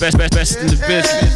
Best, best, best in the business.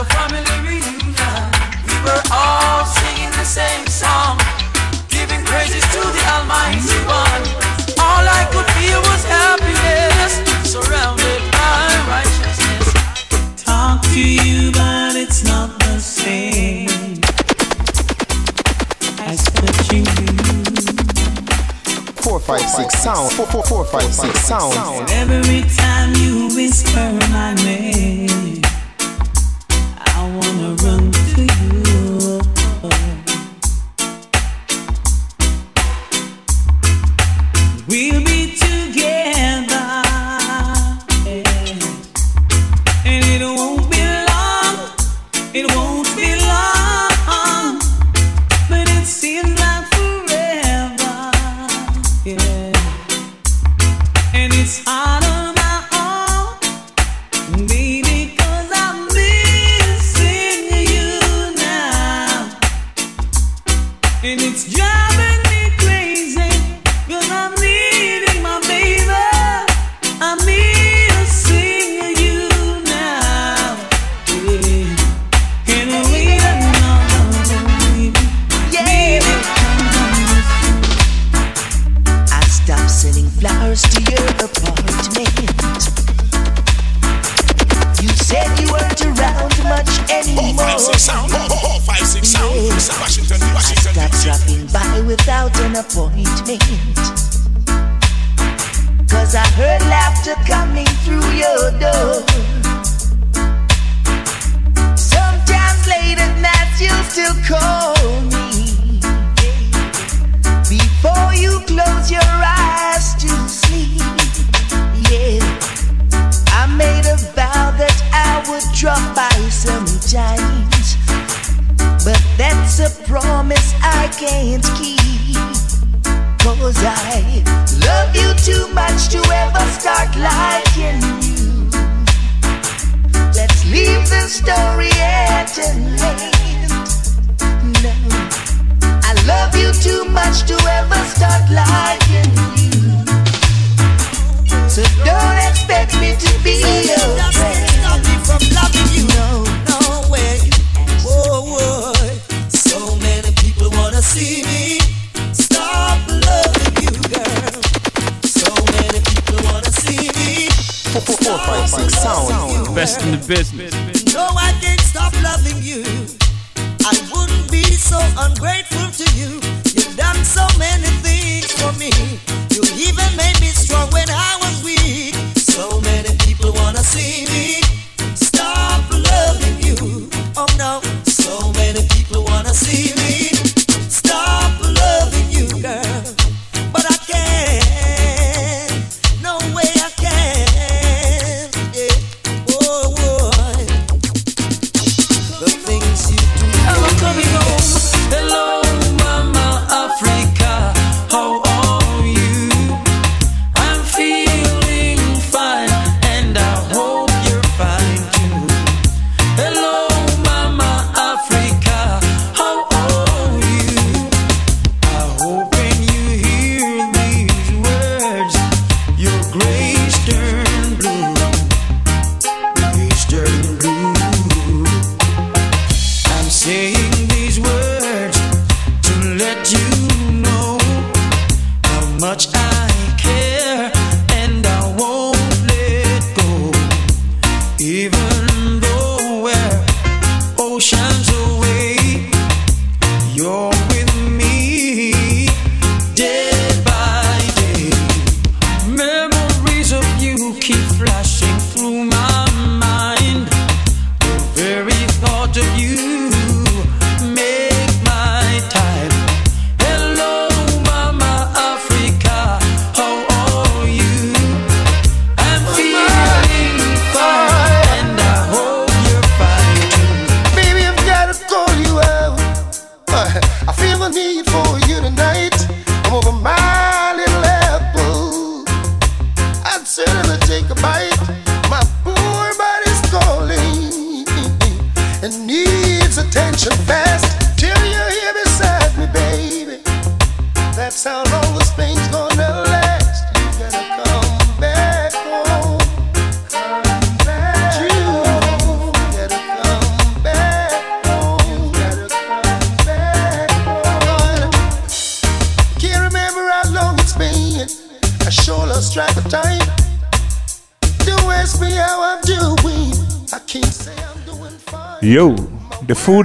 A family reunion. We were all singing the same song, giving praises to the Almighty One. All I could feel was happiness, surrounded by righteousness. Talk to you, but it's not the same as touching you. Four, five, six sound. Four, four, four, five, six sound. Every time you whisper my name.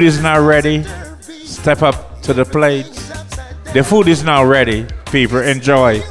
is now ready. Step up to the plate. The food is now ready. People, enjoy.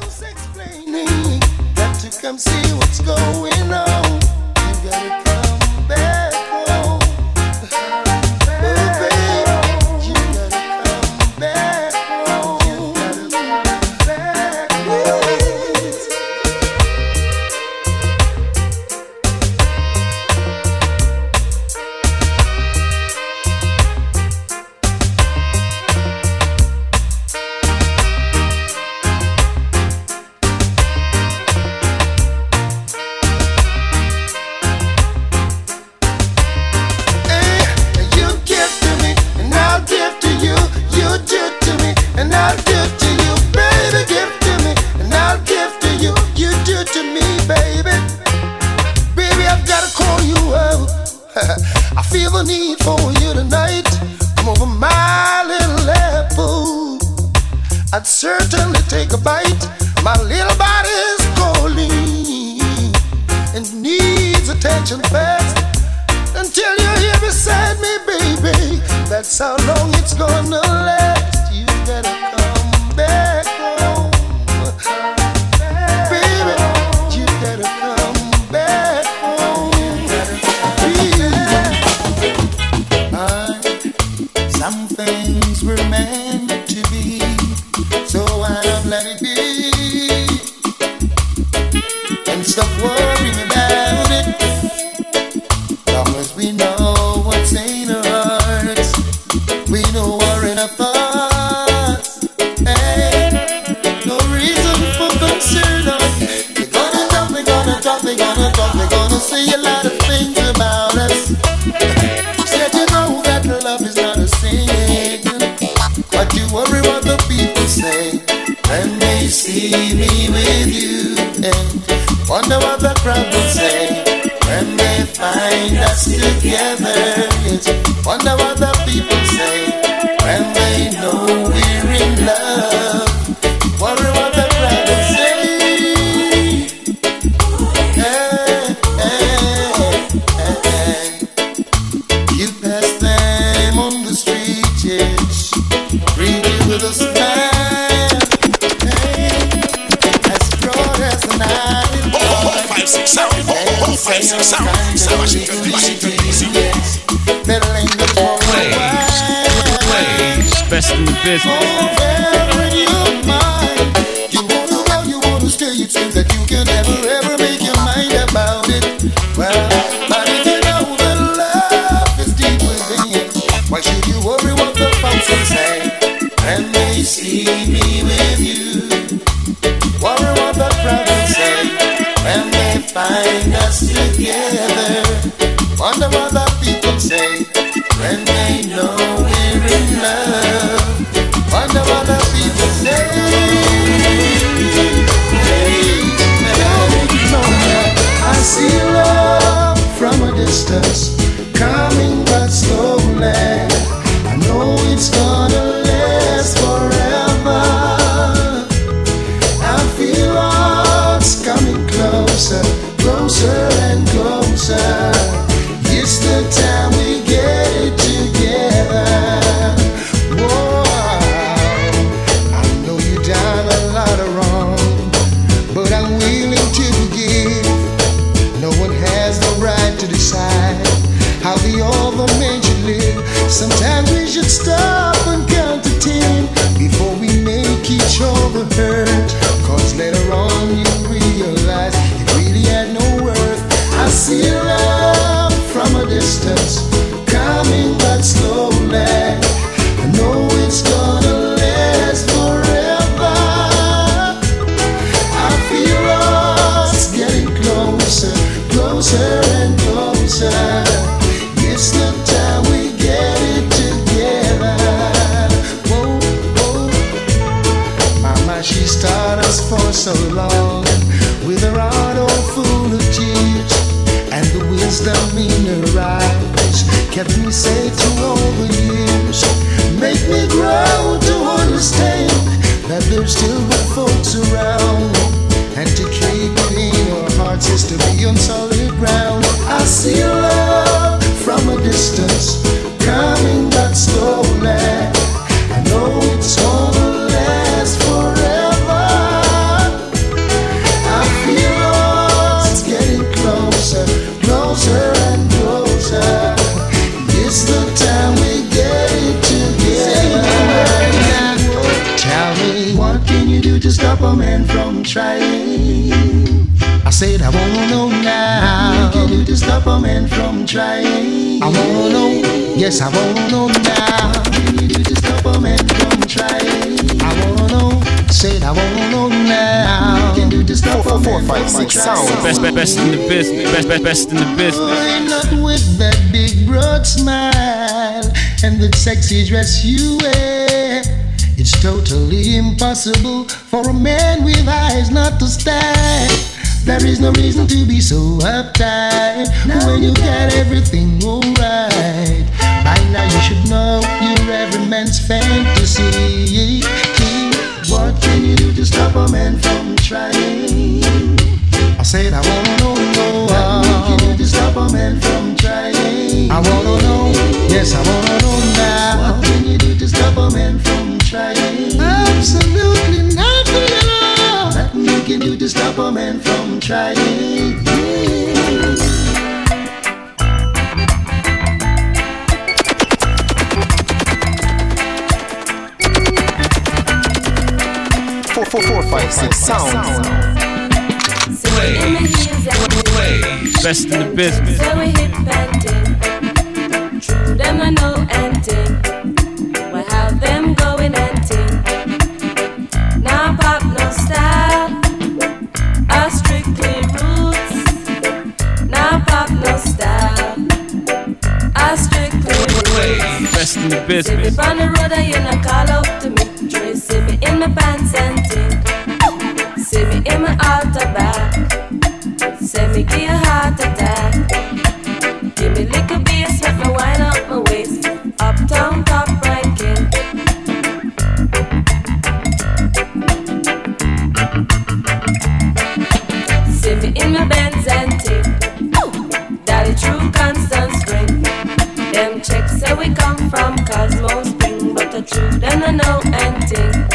Talk, they gonna talk, they gonna say a lot of things about us. Said you know that love is not a sin, but you worry what the people say when they see me with you, wonder what the crowd will say when they find us together. Wonder what the said I wanna know now. Can do stop Four, four, man five, six sound. Best, best, best in the business. Best, best, best in the business. Why not with that big broad smile and the sexy dress you wear? It's totally impossible for a man with eyes not to stare. There is no reason to be so uptight when you got everything alright. By now you should know you're every man's fantasy. What can you do to stop a man from trying? I said I wanna know, know what can you do to stop a man from trying? I wanna know, yes I wanna know now. What can you do to stop a man from trying? Absolutely nothing at all. Nothing you can do to stop a man from trying. Four, 4456 sound. Plays. Best in the business. So we hit bandit. True, them are no ending. We have them going empty. Now pop no style. I strictly roots. Now pop no style. I strictly roots. Best in the business. If you're on the road, I in a call up to me. Trace me in my pants and in my auto bag. Say me give a heart attack. Give me little bass, make my wind up my waist. Uptown top ranking. See me in my Benz and thing. Daddy true constant spring. Them checks say we come from Cosmo Spring, but the truth them no know anything. Them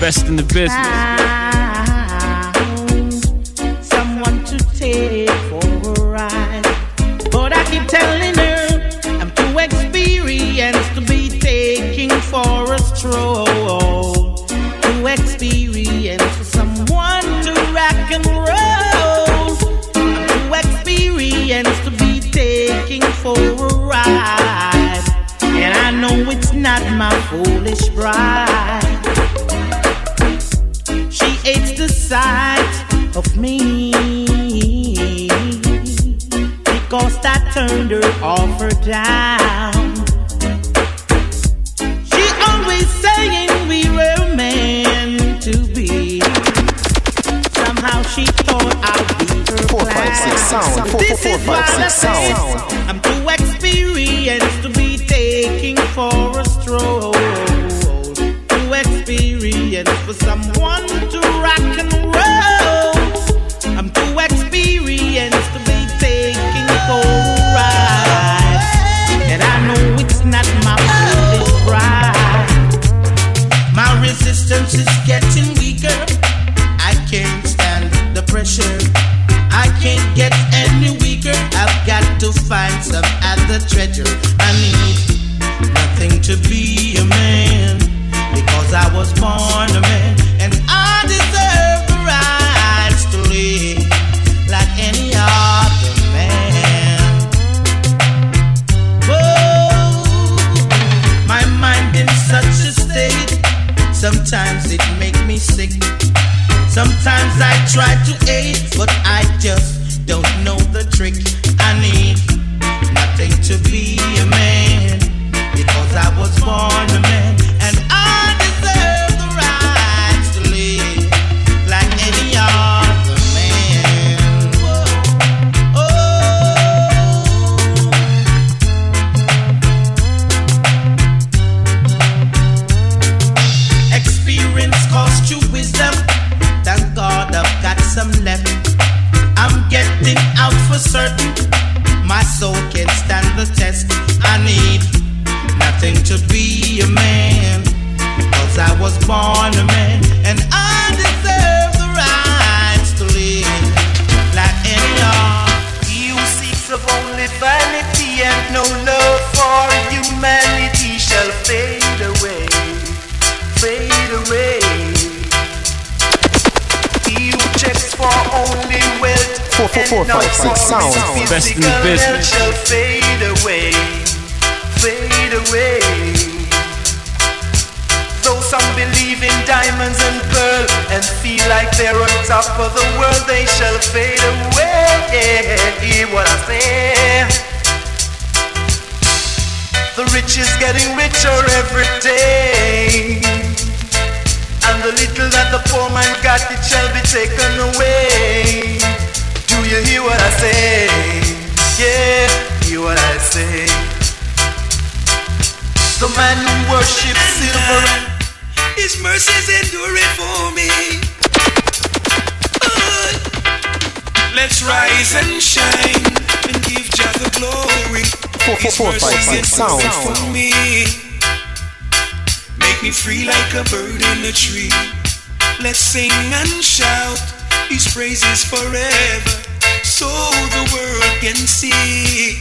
Best in the business. Ah, someone to take for a ride. But I keep telling her I'm too experienced to be taking for a stroll. Too experienced for someone to rock and roll. Too experienced to be taking for a ride. And I know it's not my foolish bride. Down. She always saying we were meant to be. Somehow she thought I'd be her Four, five, six sound. Four, This four, four, five, six sound. Resistance is getting weaker. I can't stand the pressure. I can't get any weaker. I've got to find some other treasure. I need nothing to be a man because I was born a man Sometimes it make me sick. Sometimes I try to aid, but I just Best in the business. Four, four, His four, five, sound. for me. Make me free like a bird in a tree. Let's sing and shout His praises forever, so the world can see.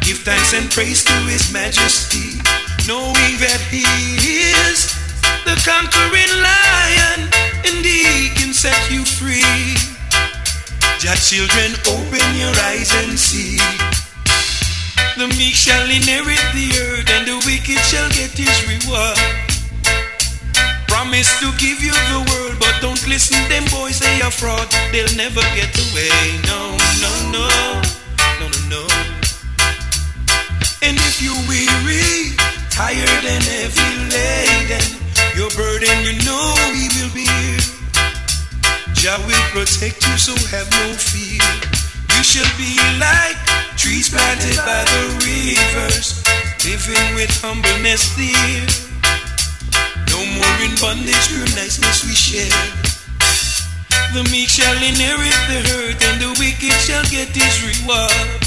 Give thanks and praise to His Majesty, knowing that He is the conquering lion, and He can set you free. Jah children, open your eyes and see. The meek shall inherit the earth, and the wicked shall get his reward. Promise to give you the world, but don't listen them boys, they are fraud. They'll never get away. No, no, no, no, no, no. And if you're weary, tired and heavy laden, your burden you know he will be here. Jah will protect you, so have no fear. You shall be like trees planted by the rivers, living with humbleness there. No more in bondage, pure niceness we share. The meek shall inherit the earth, and the wicked shall get his reward.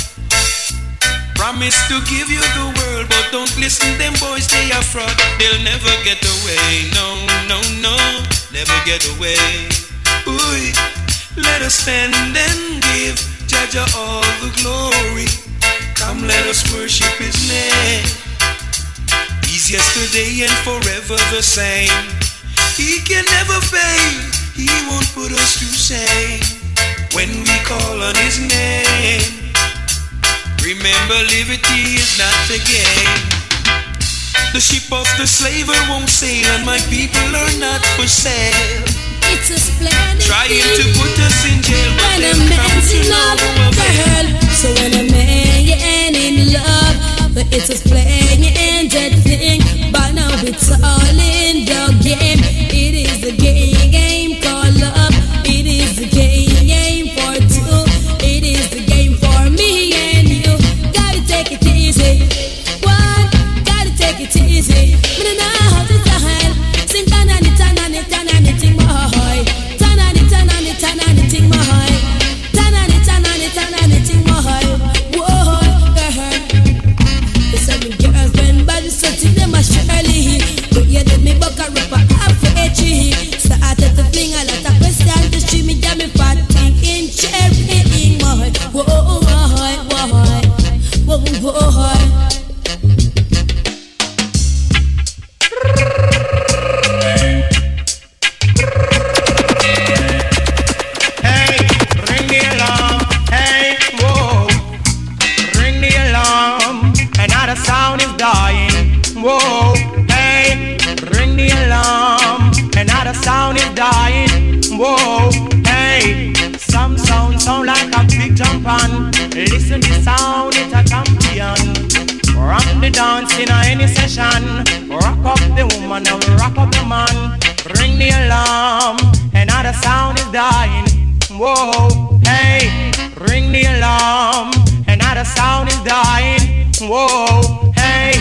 Promise to give you the world, but don't listen them boys, they are fraud. They'll never get away. No, no, no, never get away. Ooh, let us stand and give Jah Jah all the glory. Come, let us worship His name. He's yesterday and forever the same. He can never fail. He won't put us to shame when we call on His name. Remember, liberty is not a game. The ship of the slaver won't sail, and my people are not for sale. It's a splendid Trying to put us in jail, but when a they've come man's to in love, girl. So when a man in love, but it's a splendid thing. But now it's all in the game. It is game, game dance in any session. Rock up the woman and rock up the man. Ring the alarm. Another sound is dying. Whoa, hey, ring the alarm. Another sound is dying. Whoa, hey,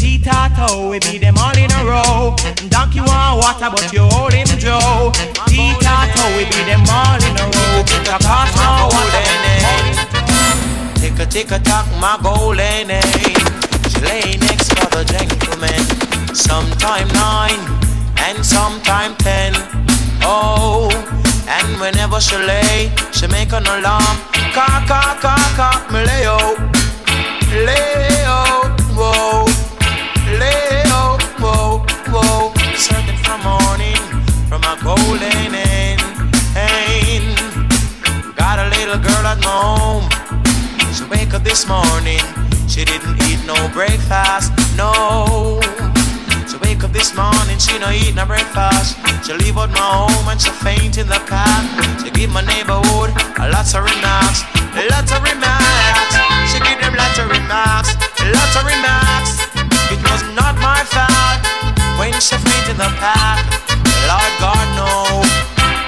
Titato, we beat them all in a row. Donkey want water, but you hold him Joe. Titato, we beat them all in a row. The cost no water. Tick a tick a tock, my golden age. Lay next to the gentleman. Sometime nine and sometime ten. Oh, and whenever she lay, she make an alarm. Ka ka ka ka, me lay oh, lay oh, whoa, lay oh, whoa, whoa. Searching for morning from a golden end. Got a little girl at my home. She wake up this morning, she didn't eat no breakfast, no. She wake up this morning, she no eat no breakfast. She leave out my home and she faint in the car. She give my neighborhood a lot of remarks, lots of remarks. She give them lots of remarks, lots of remarks. It was not my fault when she faint in the park. Lord God no.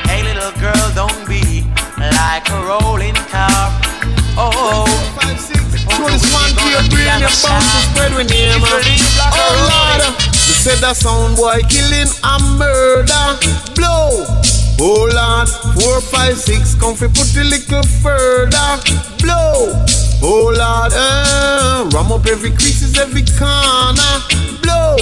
Hey little girl, don't be like a rolling car. Oh. Twenty one to your brain, your bones to spread with name. Oh Lord, they said that sound boy killing a murder. Blow. Oh Lord, four, five, six, come fi put a little further. Blow. Oh Lord, uh, ram up every creases, every corner. Blow.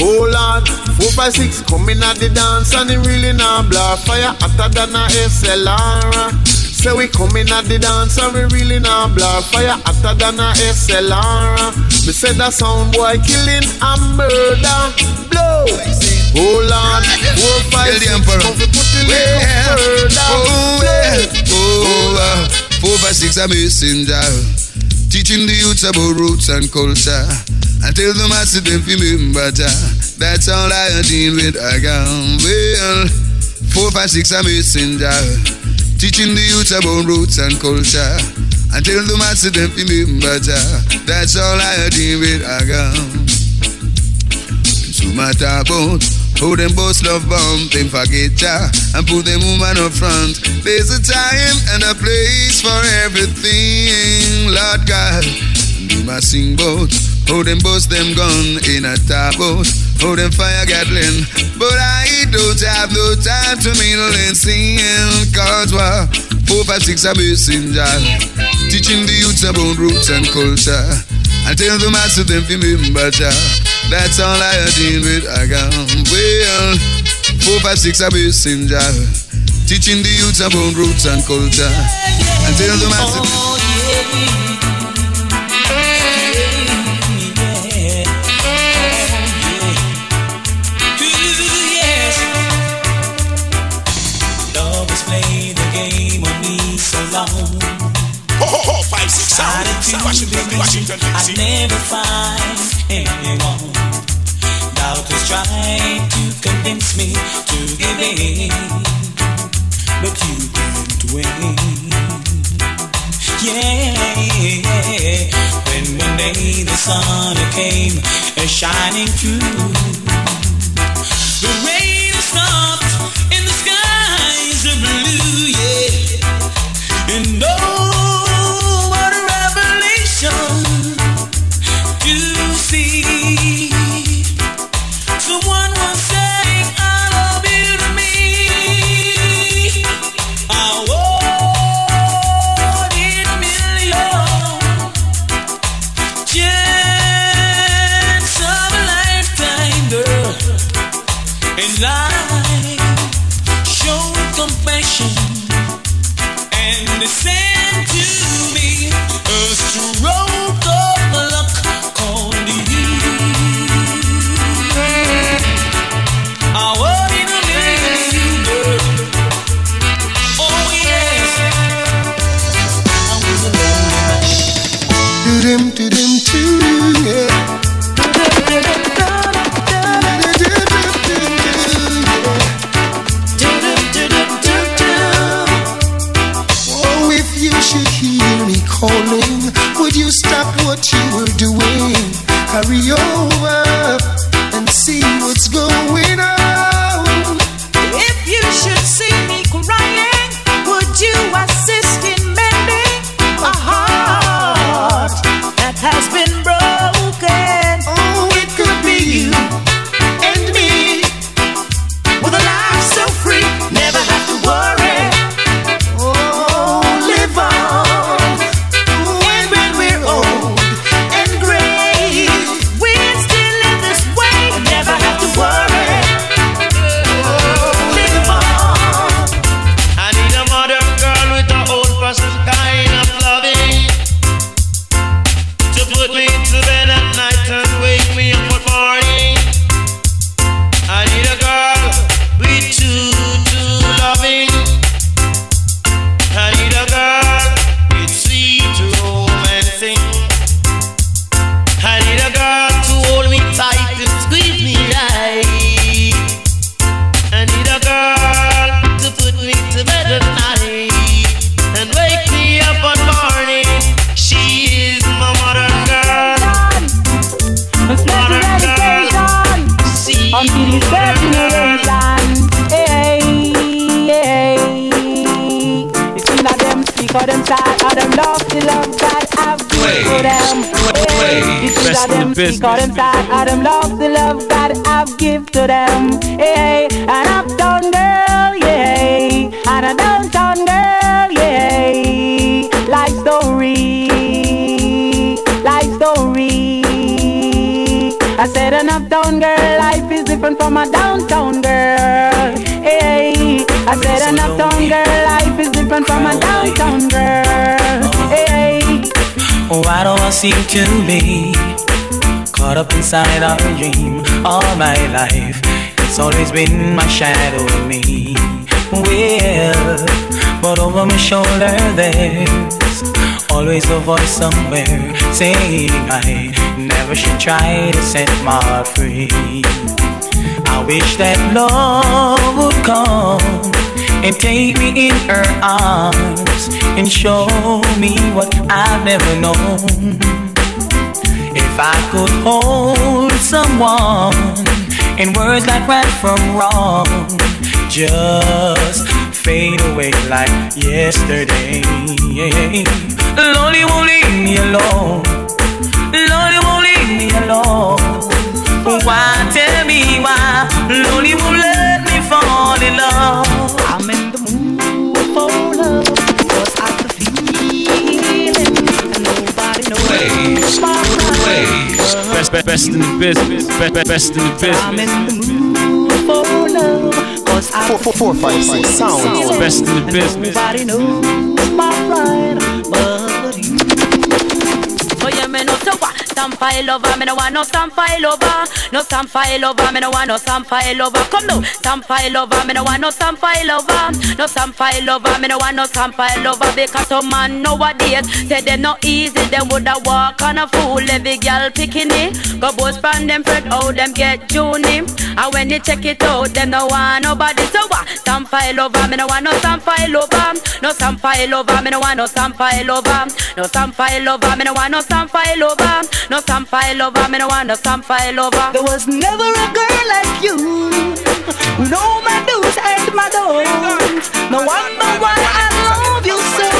Oh Lord, four, five, six, coming at the dance and it really not blow fire hotter than a SLR. Say we coming at the dance and we really not blow fire hotter than a SLR. Me said that sound boy killing a murder. Blow. Oh Lord, four, five, six, come fi put the little further. Oh, yeah. oh, uh, four, five, six, a messenger. Teaching the youths about roots and culture. I tell them I see them remember Jah. That's all I deal with. I got well, four, five, six, a messenger. Teaching the youths about roots and culture. I tell them I see them remember Jah. That's all I deal with. Got. So talk about how them boss love bomb, them forget ya and put them woman up front. There's a time and a place for everything, Lord God. Do my sing boat, how them boss them gun in a boat, how them fire gatling. But I don't have no time to mingle and sing, cause what? Four, five, six, a messenger. Teaching the youths about roots and culture. I tell them I see them remember Jah. That's all I deal with. I got well, four, five, six, a messenger. Teaching the youths about roots and culture. I tell them I see oh, Love Six, sound. Washington, Washington, I never find anyone. Doubt is trying to convince me to give in, but you didn't win. Yeah, when one day the sun came shining through, the rain stopped and the skies are blue. Yeah, and oh, voice somewhere saying I never should try to set my free. I wish that love would come and take me in her arms and show me what I've never known. If I could hold someone in words like right from wrong, just fade away like yesterday. Lonely won't leave me alone. Lonely won't leave me alone. Why tell me why? Lonely won't let me fall in love. I'm in the mood for love, cause I can feel it, and nobody knows my Waves. Best, best, best in the business. Best, best, best in the I'm in the mood for love, cause I Four, four, four, five, six, sound. Best in the business. Nobody knows my pride Some file over, me no want no some file over. No some file over, me no want no some file over. Come now, some file over, me no want no some file over. No some file over, me no want no some file over. Because some man nowadays say they no easy, them woulda walk on a fool. Every girl picking it, go both span them fret out, them get Junie. And when they check it out, them no want nobody. So what? Some file over, me no want no some file over. No some file over, me no want no some file over. No some file over, me no want no some file over. No some file over, me no want no some file over. There was never a girl like you. No my do's and my don'ts. No wonder why I love you so.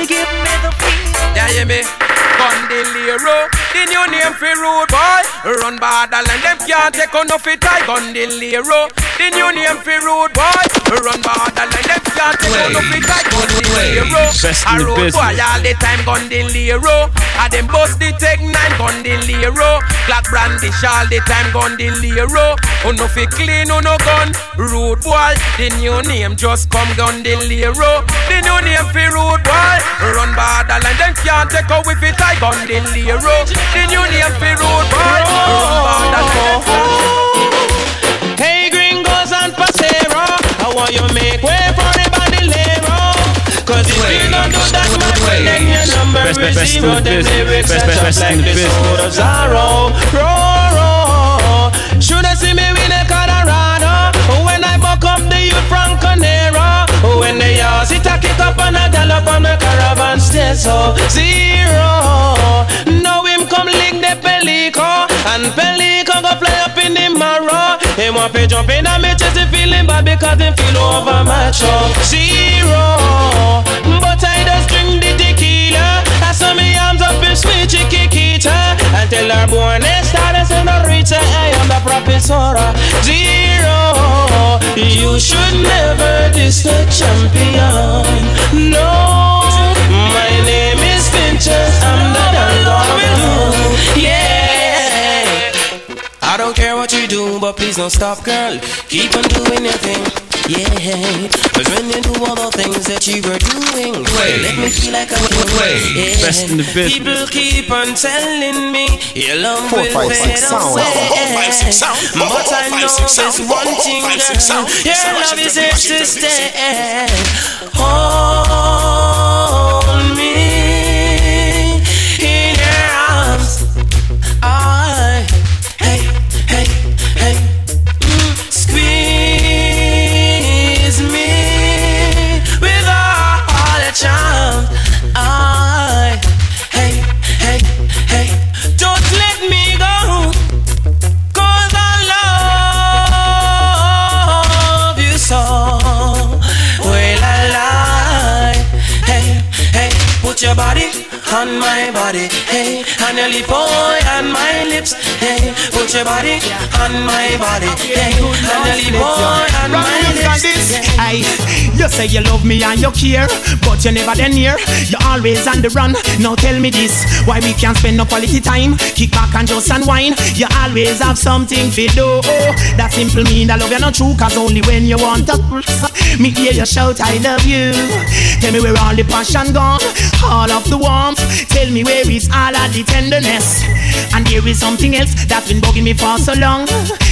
To give me the feel. Yeah, hear me? Gondilero, the new name for rude boy. Run borderline, them can't take on off it. I Gondilero, the new name for rude boy. Run borderline, them can't take on off it. I Gondilero, a rude boy all the time. Gondilero, a them bust the take nine. Gondilero, black brandish all the time. Gondilero, uno oh, fi clean, oh, uno gun. Rude boy, the new name just come. Gondilero, the new name for rude boy. Run borderline, them can't take out with it. I Gondilero, the new name for rude boy. Run. Hey, gringos and pasero, I want you make way for the bandolero. Cause if you don't do that, my friend, then your number Best, best, is best in zero. the Them business. lyrics Best, are best, just best in like the the business. sword of Zorro. Roro. Should I see me When they all sit a kick up and a gallop on the caravan stay so oh, zero. Now him come lick the pelico and pelico go fly up in the marrow. Him want to jump in and me chest he feeling bad because he feel over macho zero. But I just drink the tequila. I saw me arms up in sweet chiquita and tell her born star and senorita I am the professora zero. You should never diss the champion. No, my name is Finches. I'm the Don Yeah. I don't care what you do, but please don't stop, girl. Keep on doing your thing. Yeah, cause when you do all the things that you were doing, Play. let me feel like I'm Play. Yeah. Best in the business. People keep on telling me your love Four, will five, fade six, sound. away. Four, five, six, sound. But Four, I five, know six, sound. there's Four, one four, thing, five, six, sound. girl. Your love is Washington, here to Washington, stay. Hold your body on my body, hey, and your lip boy on my lips, hey. Put your body on my body, hey, and your lip boy on my lips. Aye, you say you love me and you care, but you never then near. You always on the run. Now tell me this, why we can't spend no quality time? Kick back and just unwind. You always have something to do. That simple mean that love you not true, cause only when you want to. Me hear you shout, I love you. Tell me where all the passion gone, all of the warmth. Tell me where is all of the tenderness. And there is something else that's been bugging me for so long.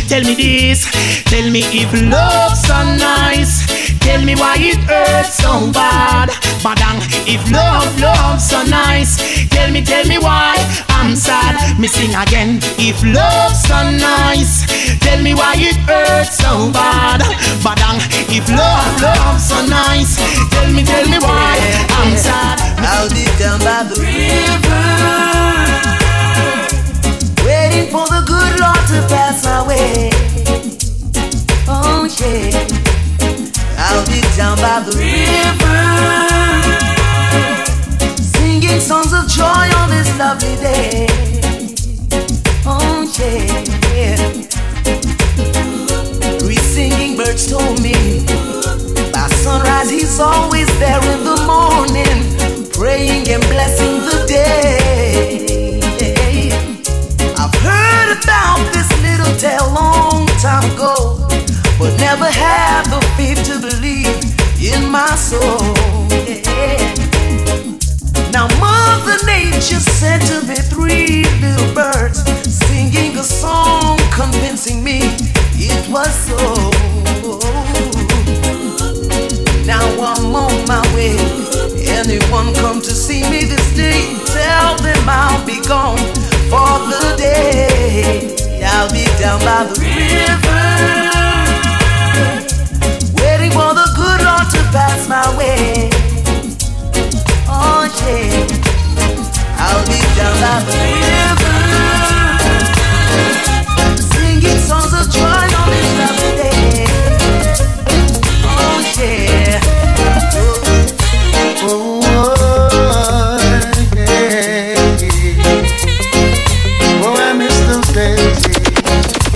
Tell me this, tell me if love's so nice. Tell me why it hurts so bad. Badang, if love, love's so nice. Tell me, tell me why I'm sad. Me sing again. If love's so nice. Tell me why it hurts so bad. Badang, if love, love's so nice. Tell me, tell me why I'm sad. I'll be down by the river, waiting for the good Lord to pass away. Oh yeah, I'll be down by the river, singing songs of joy on this lovely day. Oh yeah, three singing birds told me by sunrise he's always there in the morning, praying and blessing the day. I've heard about this little tale long time ago, but never had the faith to believe in my soul. Now Mother Nature sent to me three little birds, singing a song, convincing me it was so. Now I'm on my way. Anyone come to see me this day? Tell them I'll be gone for the day. I'll be down by the river, waiting for the good Lord to pass my way. Oh I'll be down by the river, singing songs of joy on this lovely day. Oh yeah. Oh, oh, oh I miss those days.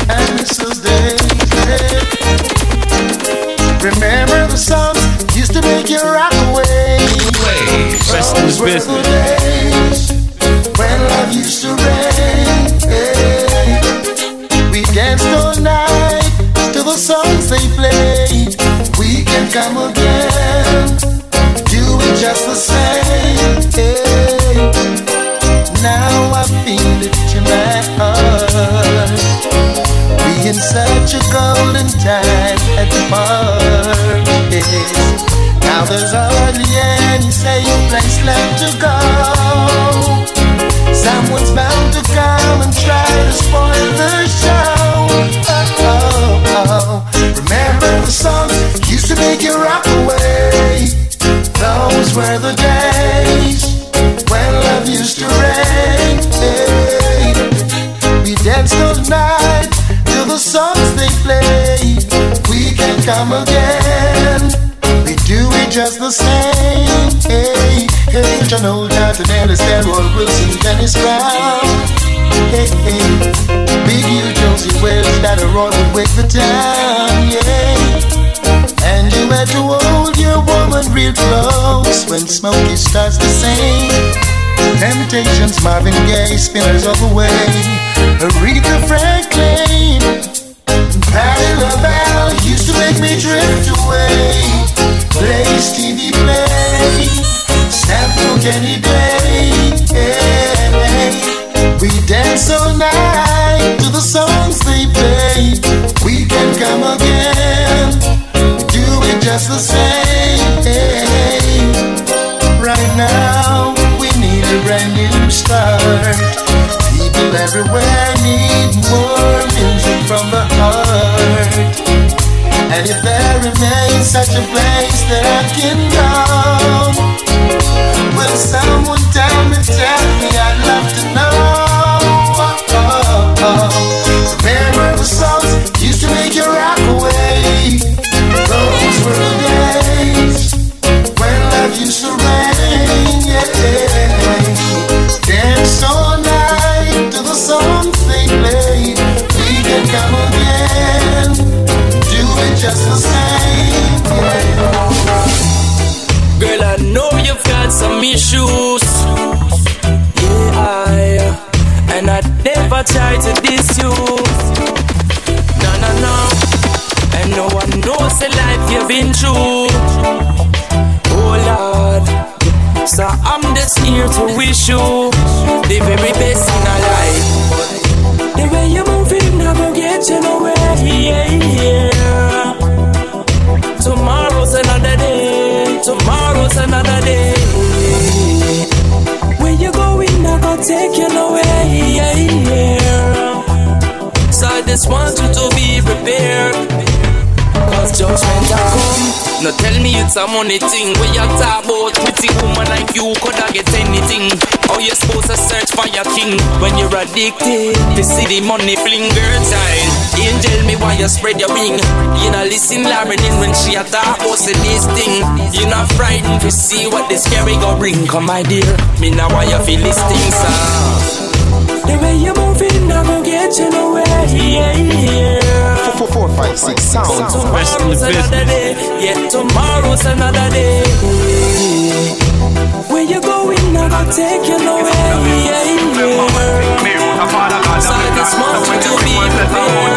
I miss those days. Remember the songs used to make you rock business. when love used to. Hey. We danced all night to the songs they played. We can come again, do it just the same. Now I feel it in my heart. We in such a golden time at the party. Now there's hardly any safe place left to go. Someone's bound to come and try to spoil the show. Oh, oh, oh. Remember the songs used to make you rock away. Those were the days when love used to. Hey. We danced all night to the songs they played. We can come again. Do it just the same. Hey, hey, John Dalton Ellis, Delroy Wilson, Dennis Brown. Hey, hey, Big Youth, Josey Wales, that are all the town. Yeah. And you had to hold your woman real close when Smokey starts to sing. Temptations, Marvin Gaye, Spinners of the Way, Aretha Franklin, Patti LaBelle used to make me drift away. Play Stevie Play, Sample Kenny Day. Yeah. We dance all night to the songs they play. We can come again, do it just the same. Right now, we need a brand new start. People everywhere need more music from the heart. And if there remains such a place that I can go, will someone tell me, tell me, I'd love to know. Remember the songs used to make you rock away. Those were the days when love used to me shoes. Yeah, I, uh, and I never try to diss you. No, no, no. And no one knows the life you've been through. Oh, Lord. So I'm just here to wish you the very best in our life. The way you're moving, I will get you nowhere. Yeah, yeah. Tomorrow's another day. Tomorrow's another day. Going, I go take you nowhere. Yeah, yeah. So I just want you to be prepared. Cause judgment a come. No tell me it's a money thing. Where you talk about pretty woman like you coulda get anything. How you supposed to search for your king when you're addicted to see the money fling girl child? Angel me why you spread your wing. You know listen Lauren in when she a talk about this thing. You not frightened to see what this scary go bring. Come my dear, me now why you feel this thing sir. The way you're moving, I'm go get you nowhere. Yeah, yeah. Four, four, five, six sound. Tomorrow's another day. Yeah, tomorrow's another day. Where you going? I go take you nowhere. Yeah, yeah. So I just want you to be prepared.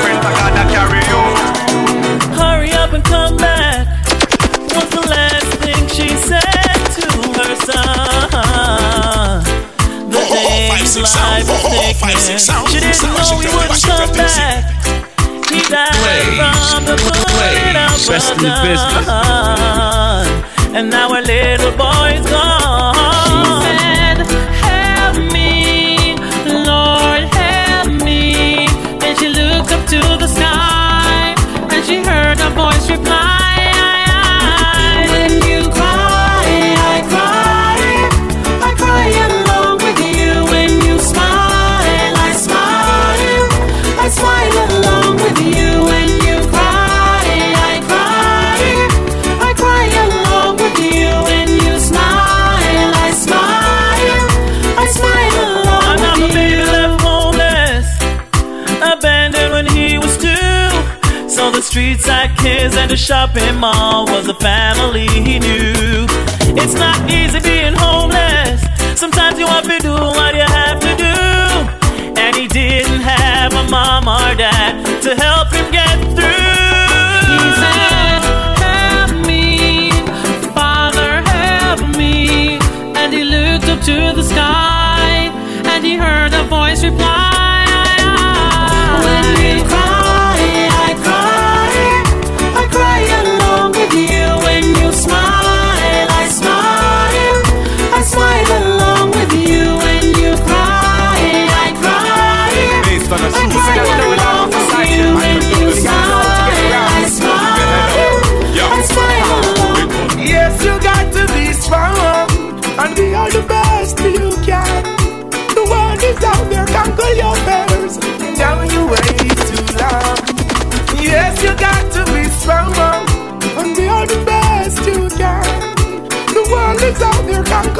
Hurry up and come back. What's the last thing she said to her son? The day his life was taken. She didn't know he wouldn't come back. He died from the bullet out Best in the business. And now our little boy's gone. She said, help me, Lord, help me. Then she looked up to the sky and she heard a voice reply. The shopping mall was a family he knew. It's not easy being homeless. Sometimes you have to do what you have to do. And he didn't have a mom or dad to help him get through. He said, Help me, Father, help me. And he looked up to the sky and he heard a voice reply.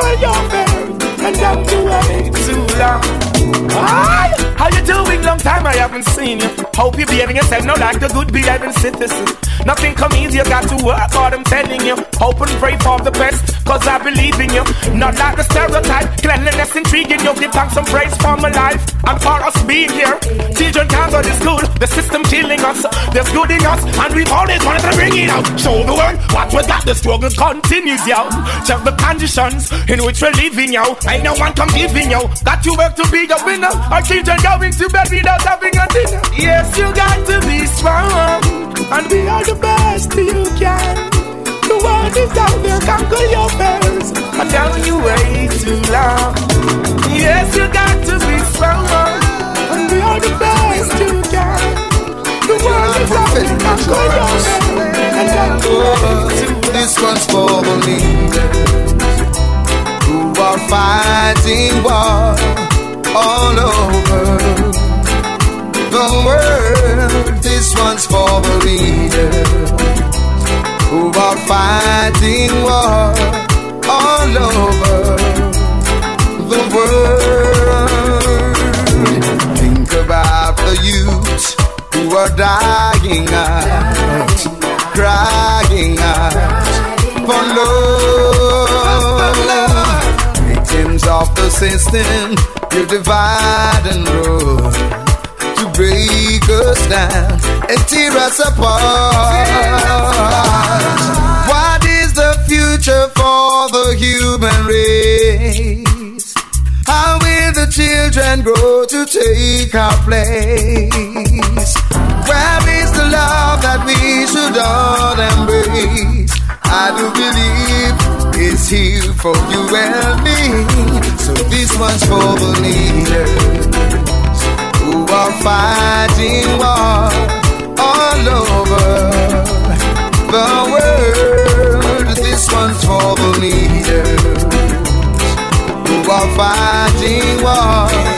Conquer your fears. And don't you wait too long. How you doing? Long time I haven't seen you. Hope you're behaving yourself now like a good behaving citizen. Nothing come easy, you got to work hard, I'm telling you. Hope and pray for the best, cause I believe in you. Not like the stereotype, cleanliness intriguing you. Give thanks and praise for my life and for us being here. Children can't go to school, the system killing us. There's good in us, and we've always wanted to bring it out. Show the world what we got, the struggle continues, yo. Check the conditions in which we're living, yo. Ain't no one come giving, yo. Got to work to be a winner. Our children going to bed without having a dinner. Yes, you got to be strong and be all the best you can. The world is out there, conquer your fears. And don't you wait too long. Yes, you got to be strong and be all the best you can. The world is out there, conquer your fears. And don't you long. This one's for the leaders who are fighting war all over the world. This one's for the leaders who are fighting war all over the world. Think about the youth who are dying out, crying out for love. Victims of the system, you divide and rule knock us down and tear us apart. What is the future for the human race? How will the children grow to take our place? Where is the love that we should all embrace? I do believe it's here for you and me. So this one's for the leaders are fighting war all over the world. This one's for the leaders who are fighting war.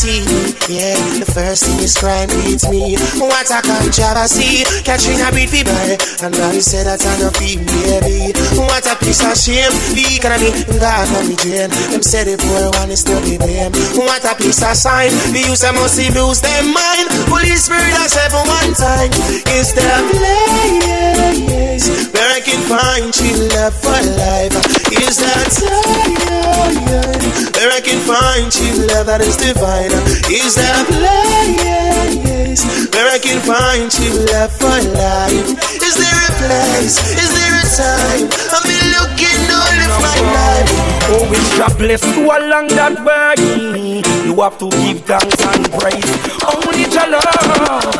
party. Yeah, the first thing is crime beats me. What a controversy. catching a beat fever, and now you say that I'm not being baby. What a piece of shame. The economy, God, mommy Jane. Them said the poor one is still the blame. What a piece of sign. The user must lose their mind. Police spirit has ever one time. It's the place where I can find true love for life. Is that time where I can find true love that is divine. Is there a place where I can find true love for life? Is there a place? Is there a time? I've been looking all of my life. Oh, it's a bless to along that way. You have to give thanks and praise. Only your love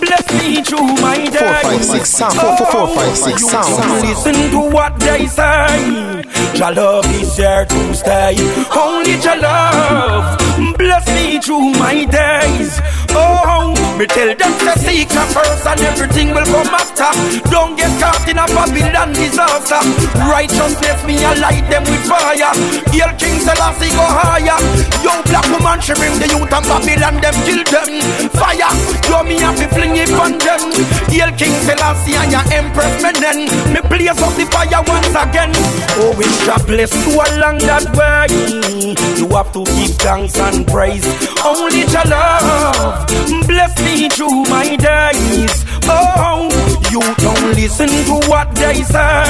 bless me through my day. Four, five, six, sound. Four, four, four, five, six, oh, you. Listen to what they say. Your love is here to stay. Only your love bless through my days. Oh, me tell them to seek her first and everything will come after. Don't get caught in a Babylon disaster. Righteousness me I light them with fire. Hail King Selassie go higher. Yo, black woman she bring the youth and Babylon them kill them. Fire, yo me have to fling it on them. Hail King Selassie and your Empress Menen. Me blaze up the fire once again. Oh, it's God bless you along that way. You have to give thanks and praise. Only your love bless me through my days. Oh, you don't listen to what they say.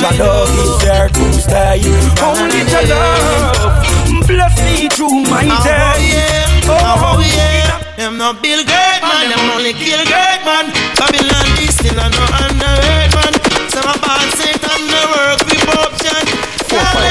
Your love is there to stay. Only your love bless me through my days. Oh, yeah. Oh, oh, them not build great man, them only kill great man. Babylon is still a no underrated man. Some a bad Satan,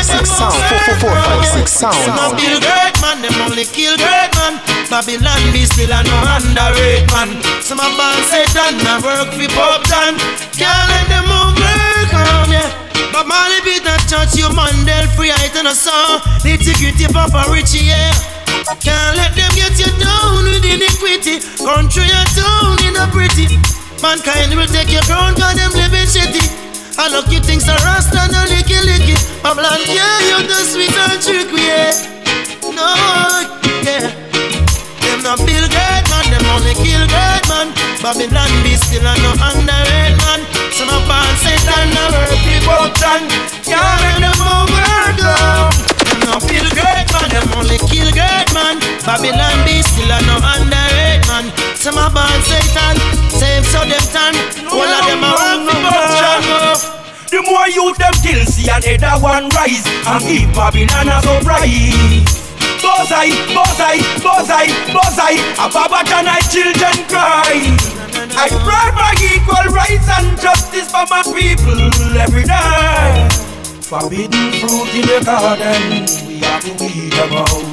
six, sound. Four, four, four, five, six, sound. Not build great man, them only kill great man. Babylon be still a no underrated man. Some a bad Satan, the work with option. Can't let them move work on yeah. But Molly beat that church, you Mandel free, I tell us so. The executive of a Richie, yeah. Can't let them get you down with iniquity. Country and town in a pretty. Mankind will take your crown, cause them living shitty. I lucky things are rasta, no licky licky. Babylon, yeah, you're the sweet and trick, yeah. No, yeah. Them not build great man, them only kill great man. Babylon be still a no underrated man. Some of bad Satan, no work people done. Can't let them overcome. Not build great man, them only kill great man. Babylon be still a no underrated man. Some of bad Satan, same so them turn. All of them are work people The more you them kill, see another one rise and keep Babylon as upright. Bozai, Bozai, Bozai, Bozai, a Babatanai children cry. I pray for equal rights and justice for my people every day. Forbidden fruit in the garden, we have to weed them out,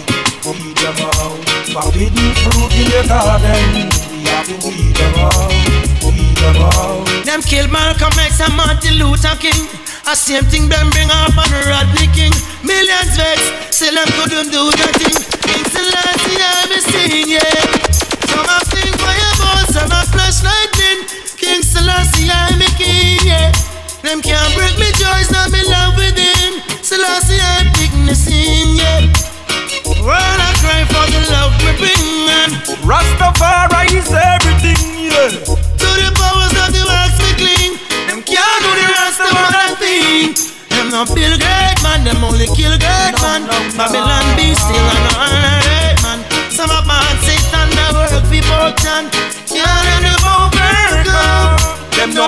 weed them out. Forbidden fruit in the garden, we have to weed them out, weed them out. Them kill Malcolm X and Martin Luther King. A same thing them bring up on Rodney King. Millions vex, still them couldn't do nothing. King Selassie I be sing, yeah. Some a sing fireball, some a flash lightning. King Selassie I be king, yeah. Them can't break me joys, not me love within. Selassie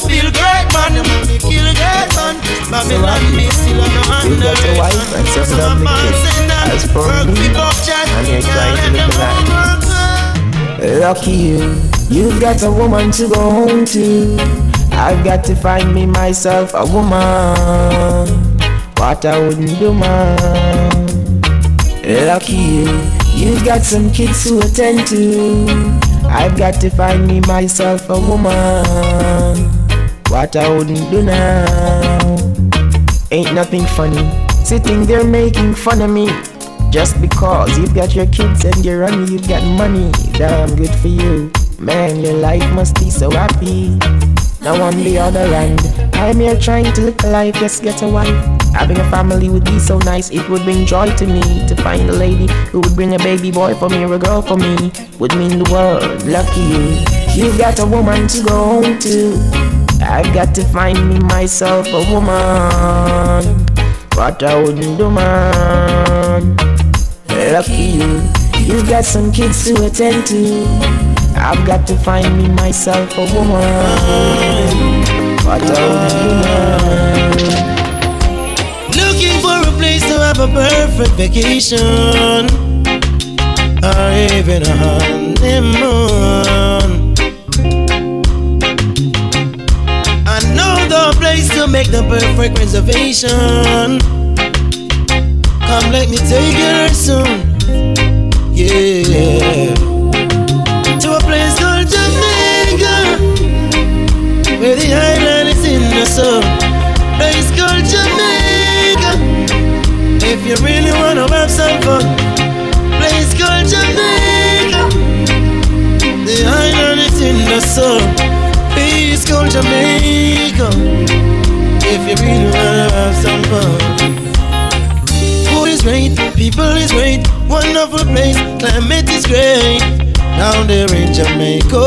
no build great man, them only kill great man. Babylon be still an You got a wife honorate and seven Some of lovely man kids. Satan work me, for fortune. Can't let them the life. Lucky you, you've got a woman to go home to. I've got to find me myself a woman. What I wouldn't do, man. Lucky you, you've got some kids to attend to. I've got to find me myself a woman. What I wouldn't do now. Ain't nothing funny. Sitting there making fun of me. Just because you've got your kids and you're on you've got money. Damn good for you. Man, your life must be so happy. Now on the other hand, I'm here trying to live a life, just get a wife. Having a family would be so nice, it would bring joy to me to find a lady who would bring a baby boy for me or a girl for me. Would mean the world, lucky you. You've got a woman to go home to. I've got to find me myself a woman. What I wouldn't do, man. Lucky you. You've got some kids to attend to. I've got to find me myself a woman. What I wouldn't do, man. Looking for a place to have a perfect vacation. Or even a honeymoon. Make the perfect reservation. Come, let me take you there soon. Yeah. To a place called Jamaica, where the island is in the sun. Place called Jamaica. If you really wanna have some fun, place called Jamaica. The island is in the sun. Place called Jamaica. If you really wanna have some fun. Food is great, people is great, wonderful place, climate is great. Down there in Jamaica.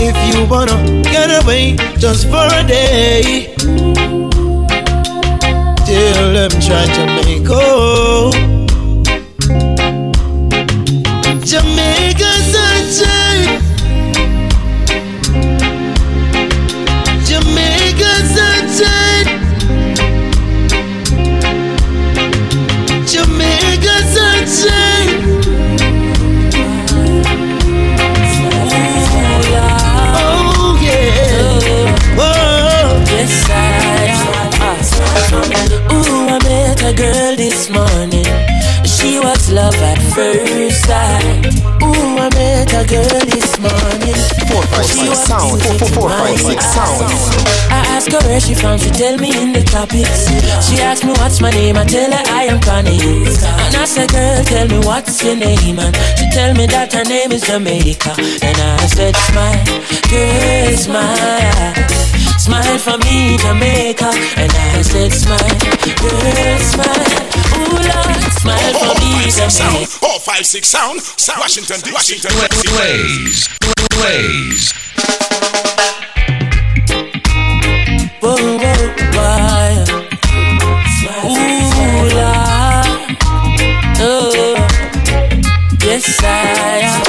If you wanna get away just for a day, tell them try Jamaica. First sight. Ooh, I met a girl this morning. Four, five, She was sound. Four, four, four, five, six sound. I asked her where she from, she tell me in the tropics. She asked me what's my name, I tell her I am Connie. And I said, girl, tell me what's your name, and she tell me that her name is Jamaica. And I said, smile, girl, smile. Smile for me, Jamaica. And I said, smile, girl, smile. Ooh, Lord, smile for me, Jamaica. Four, five, six sound. Washington, D- Washington, D.C. Blaze. Blaze. Whoa, whoa, why? Ooh, Lord. Oh, yes, I am.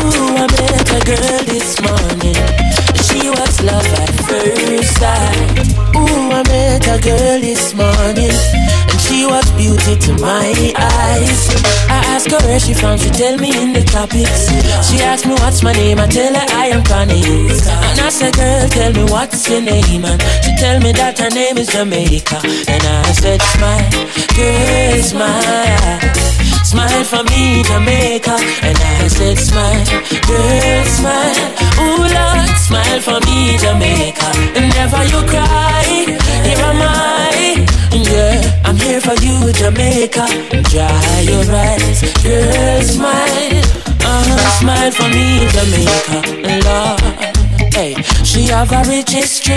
Ooh, I met a girl this morning. She was love at first sight. Ooh, I met a girl this morning. Was beauty to my eyes. I asked her where she from, she tell me in the tropics. She asked me what's my name, I tell her I am Connie. And I said, girl, tell me what's your name, and she tell me that her name is Jamaica. And I said, smile, girl, smile. Smile for me, Jamaica. And I said, smile, girl, smile. Ooh, Lord, smile for me, Jamaica. And never you cry, here am I. Yeah, I'm here for you, Jamaica. Dry your eyes, girl, smile. Uh-huh, smile for me, Jamaica. Lord. Hey, she have a rich history.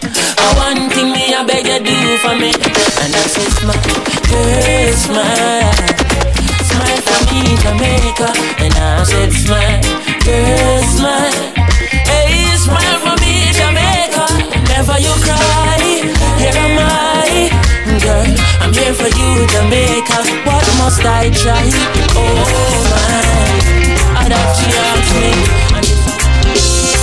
One thing me, I beg you do for me. And I said, smile, girl, smile. Smile for me, Jamaica. And I said, smile, girl, smile. Hey, smile for me, Jamaica. Never you cry, here am I. Girl, I'm here for you, Jamaica. What must I try? Oh, my. I that she asked me.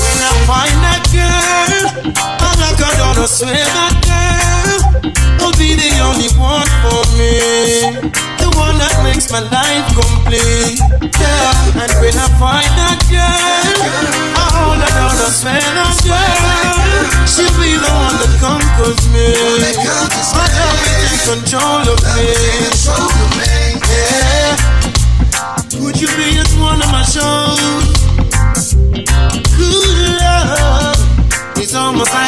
When I find that girl, Down, I swear that girl will be the only one for me. The one that makes my life complete. Yeah, and when I find that girl, oh, I hold her down, I swear that girl, she'll be the one that conquers me. My love will take control of me. Yeah. Would you be at one of my shows? Good love It's almost like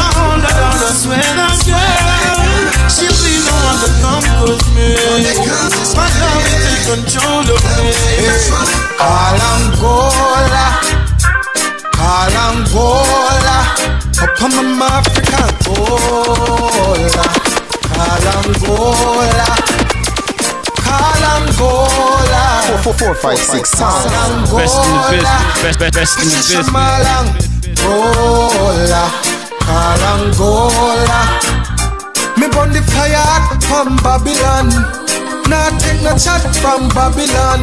swear that girl, she'll be the one that conquers me. My love will take control of me. Kalangola, Kalangola, up on my Africa, Angola, Kalangola, Kalangola. Four, four, four, five, six sound. Best in the business. Best, best, best in the business. Kalangola, Kalangola. Me burn the fire from Babylon. Nah take no chat from Babylon.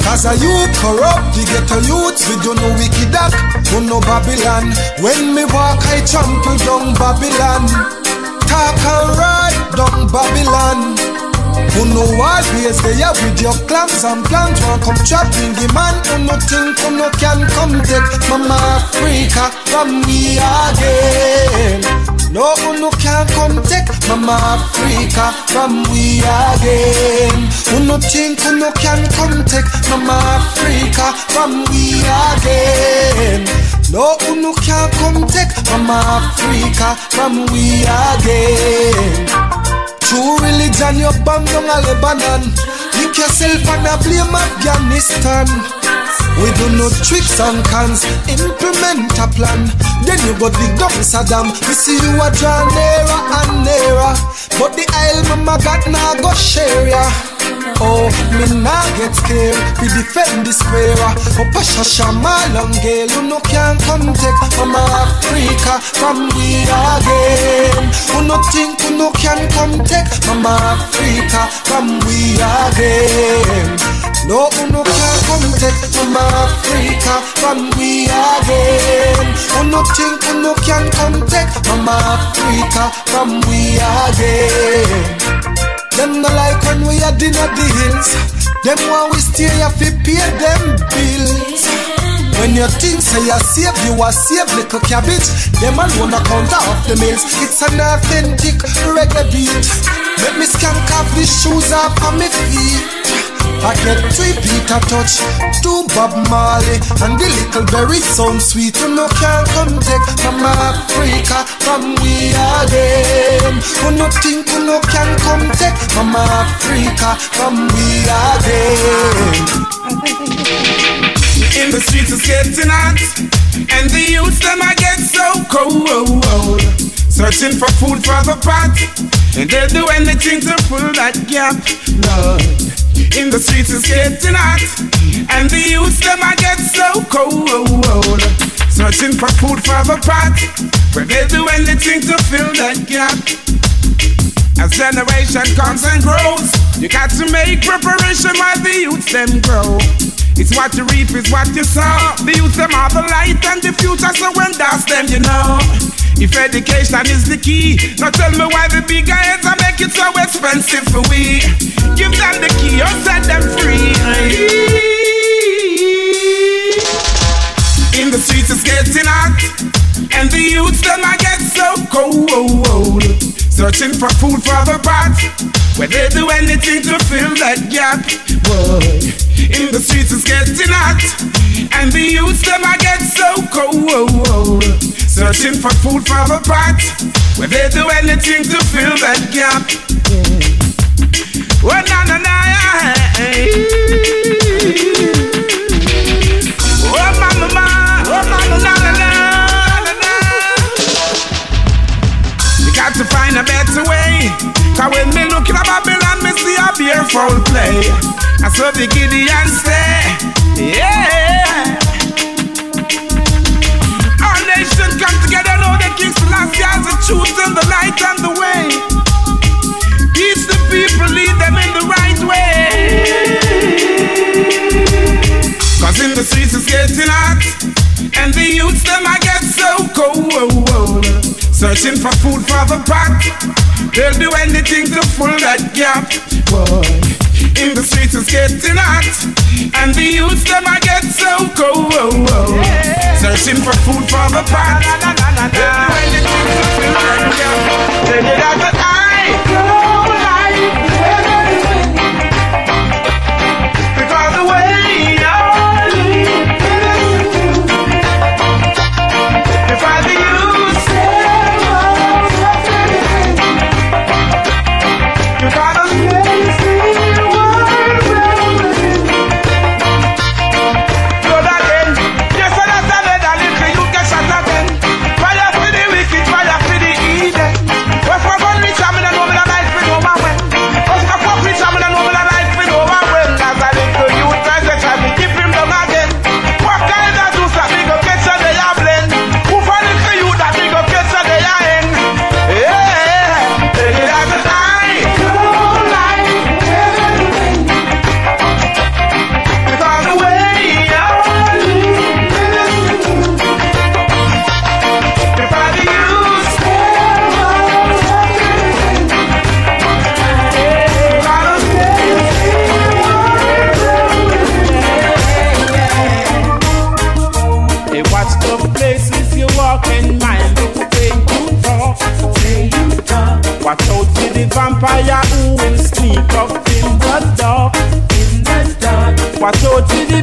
Cause a you corrupt, the ghetto youths, we do no wicked act, do no Babylon. When me walk, I trample down Babylon. Talk and ride down Babylon. Who know what ways they are with your clams and plans Wanna come trapping the man Who no think who no can come take. Mama Africa from me again. No who no can come take. Mama Africa from we again. Who no think who no can come take. Mama Africa from we again. No no can come take. Mama Africa from we again True religion, you bomb down a Lebanon. Lick yourself and a blame Afghanistan. We do no tricks and cons, implement a plan. Then you go dig down Saddam. We see you a draw nearer and nearer. But the Isle mama got now go share ya. Oh, me nah get scared. We defend the square. Oh, Pasha Shama long girl, you no can come take Mama Africa from we again. Who no think who no can come take Mama Africa from we again. No, who no can come take Mama Africa from we again. Who no think who no can come take Mama Africa from we again. Them no like when we are dinner hills. Them want we stay here fi pay them bills. When you think say you save, you are save little cabbage. Them alone a counter off the mills. It's an authentic reggae beat. Let me skank off the shoes off of my feet. I get three Peter Tosh, two Bob Marley, and the little berry sound sweet. You no can come take from Africa, from we again. Who no think you no can come take from Africa, from we again. In the streets it's getting hot And the youths them I get so cold. Searching for food for the pot. And they'll do anything to fill that gap. Lord In the streets it's getting hot And the youths them I get so cold. Searching for food for the pot. Where they'll do anything to fill that gap as generation comes and grows, you got to make preparation while the youth them grow. It's what you reap, is what you sow. The youth them are the light and the future, so when that's them, you know. If education is the key, now tell me why the bigger heads are make it so expensive for we. Give them the key or set them free. In the streets it's getting hot, and the youths them I get so cold. Searching for food for the pot, where they do anything to fill that gap. Boy, in the streets it's getting hot, and the youths them I get so cold. Searching for food for the pot, where they do anything to fill that gap. Oh na na na, oh The getting hot. And the youths them I get so cold Searching for food for the pot anything to fill that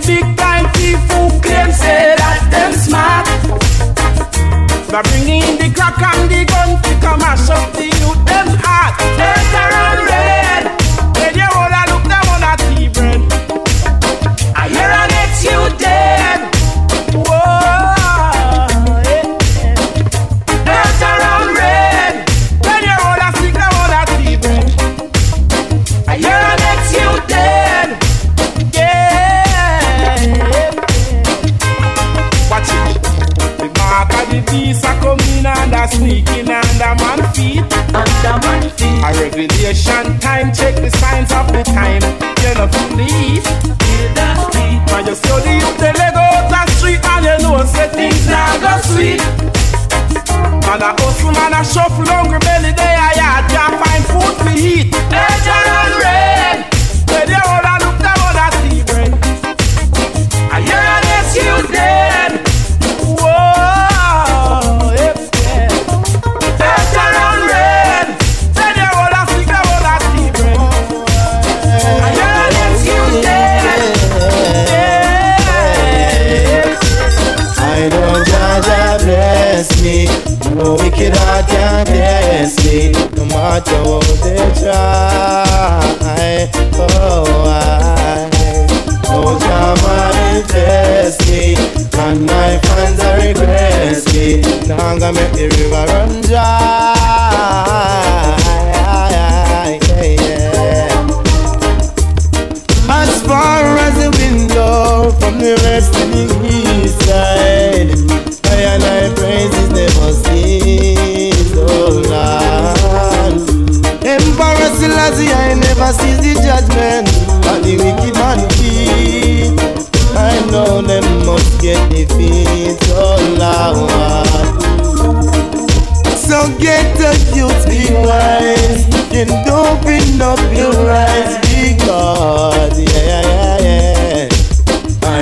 out shuffle, What they try. Oh, I know Jah manifest me. And my fans are regress me. Gonna make the river run dry. As far as the window from the west to the east side, Emperor I never sees the judgment of the wicked man keep. I know them must get defeat, oh Lord. So get the youth be wise and open up your eyes because yeah yeah yeah.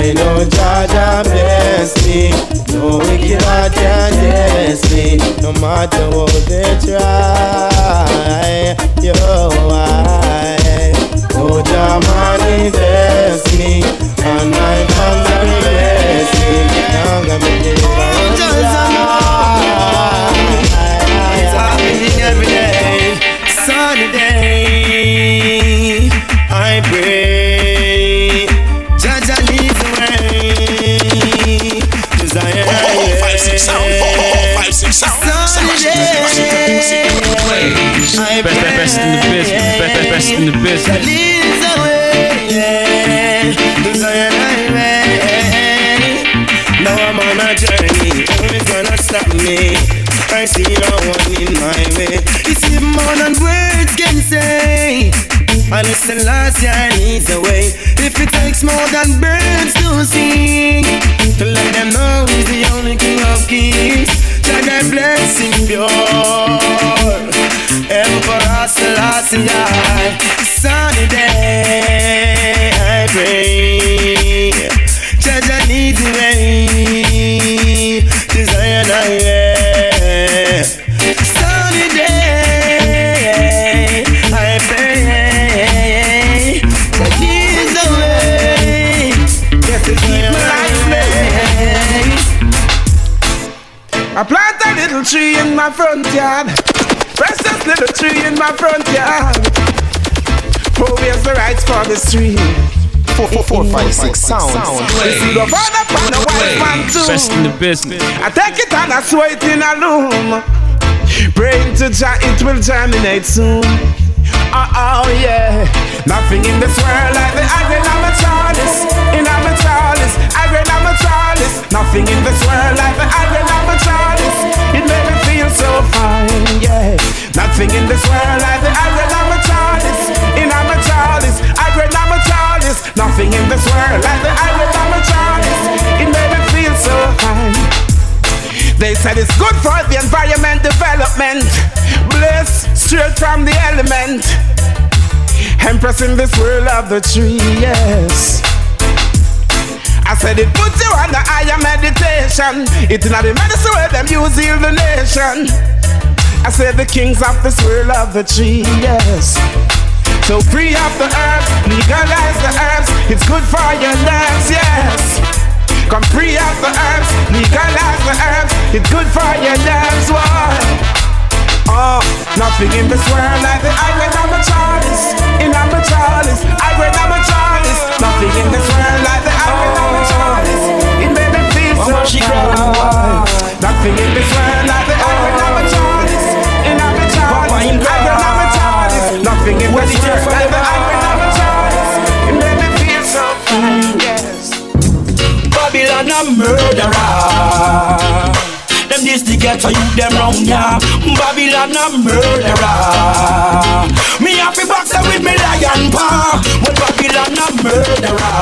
I know Jah Jah bless me. No wicked heart can test me. No matter what they try. Yo, I. Oh, Jah manifest me. And my fans are bless me. Now I'm gonna make it It's happening every day. Sunny day. I pray. Best, best, in the biz. Best, best, in the. Desire. Now I'm on a journey. Nothing's gonna stop me. I see no one in my way. It's even more than words can say. And it's the last year leads the way. If it takes more than birds to sing, to let them know he's the only kings. That thy blessing pure. Emperor Selassie, tree in my front yard. Precious little tree in my front yard. Who wears the rights for this tree? Four, four, four, five, six sound. This is the father upon the white man too. Best in the business. I take it and I swear it in a loom. Praying to Jah, it will germinate soon. Oh, oh yeah. Nothing in this world like the iron of a chalice. In of a chalice, iron a chalice. Nothing in this world like the iron of a chalice. It made me feel so fine, yeah. Nothing in this world like the iron of a chalice. In of a chalice, iron a chalice. Nothing in this world like the iron of a chalice. It made me feel so fine. They said it's good for the environment development. Bliss straight from the element. Empress in this world of the tree, yes. I said it puts you on the higher meditation. It's not the medicine where them use heal the nation. I said the kings of this world of the tree, yes. So free up the herbs, legalize the herbs. It's good for your nerves, yes. Come free up the herbs, legalize the herbs. It's good for your nerves, why? Oh, nothing in this world like the iron I'm a chalice. In a chalice, iron I'm a chalice. Nothing in this world like the iron I'm a chalice. It made me feel so proud. Nothing in this world like the iron I'm a chalice. In a chalice, iron I'm a chalice. Nothing in this world like the iron I'm a chalice. It made me feel so fine, yes. Babylon a murderer. Them this to get to you them wrong ya. Babylon a murderer. Me happy box with me lion paw. Well Babylon a murderer.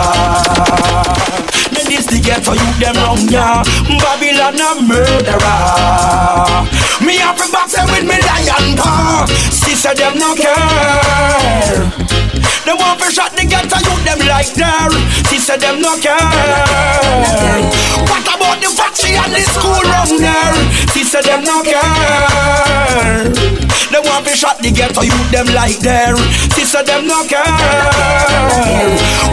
Them this to get to you them wrong ya. Babylon a murderer. Me happy box with me lion paw. Sister them no care. Them want for shot the get to you them like there. Sister them no care. What about the factory and the school round there? Sister them no care. Them want for shot the get to you them like there. Sister them no care.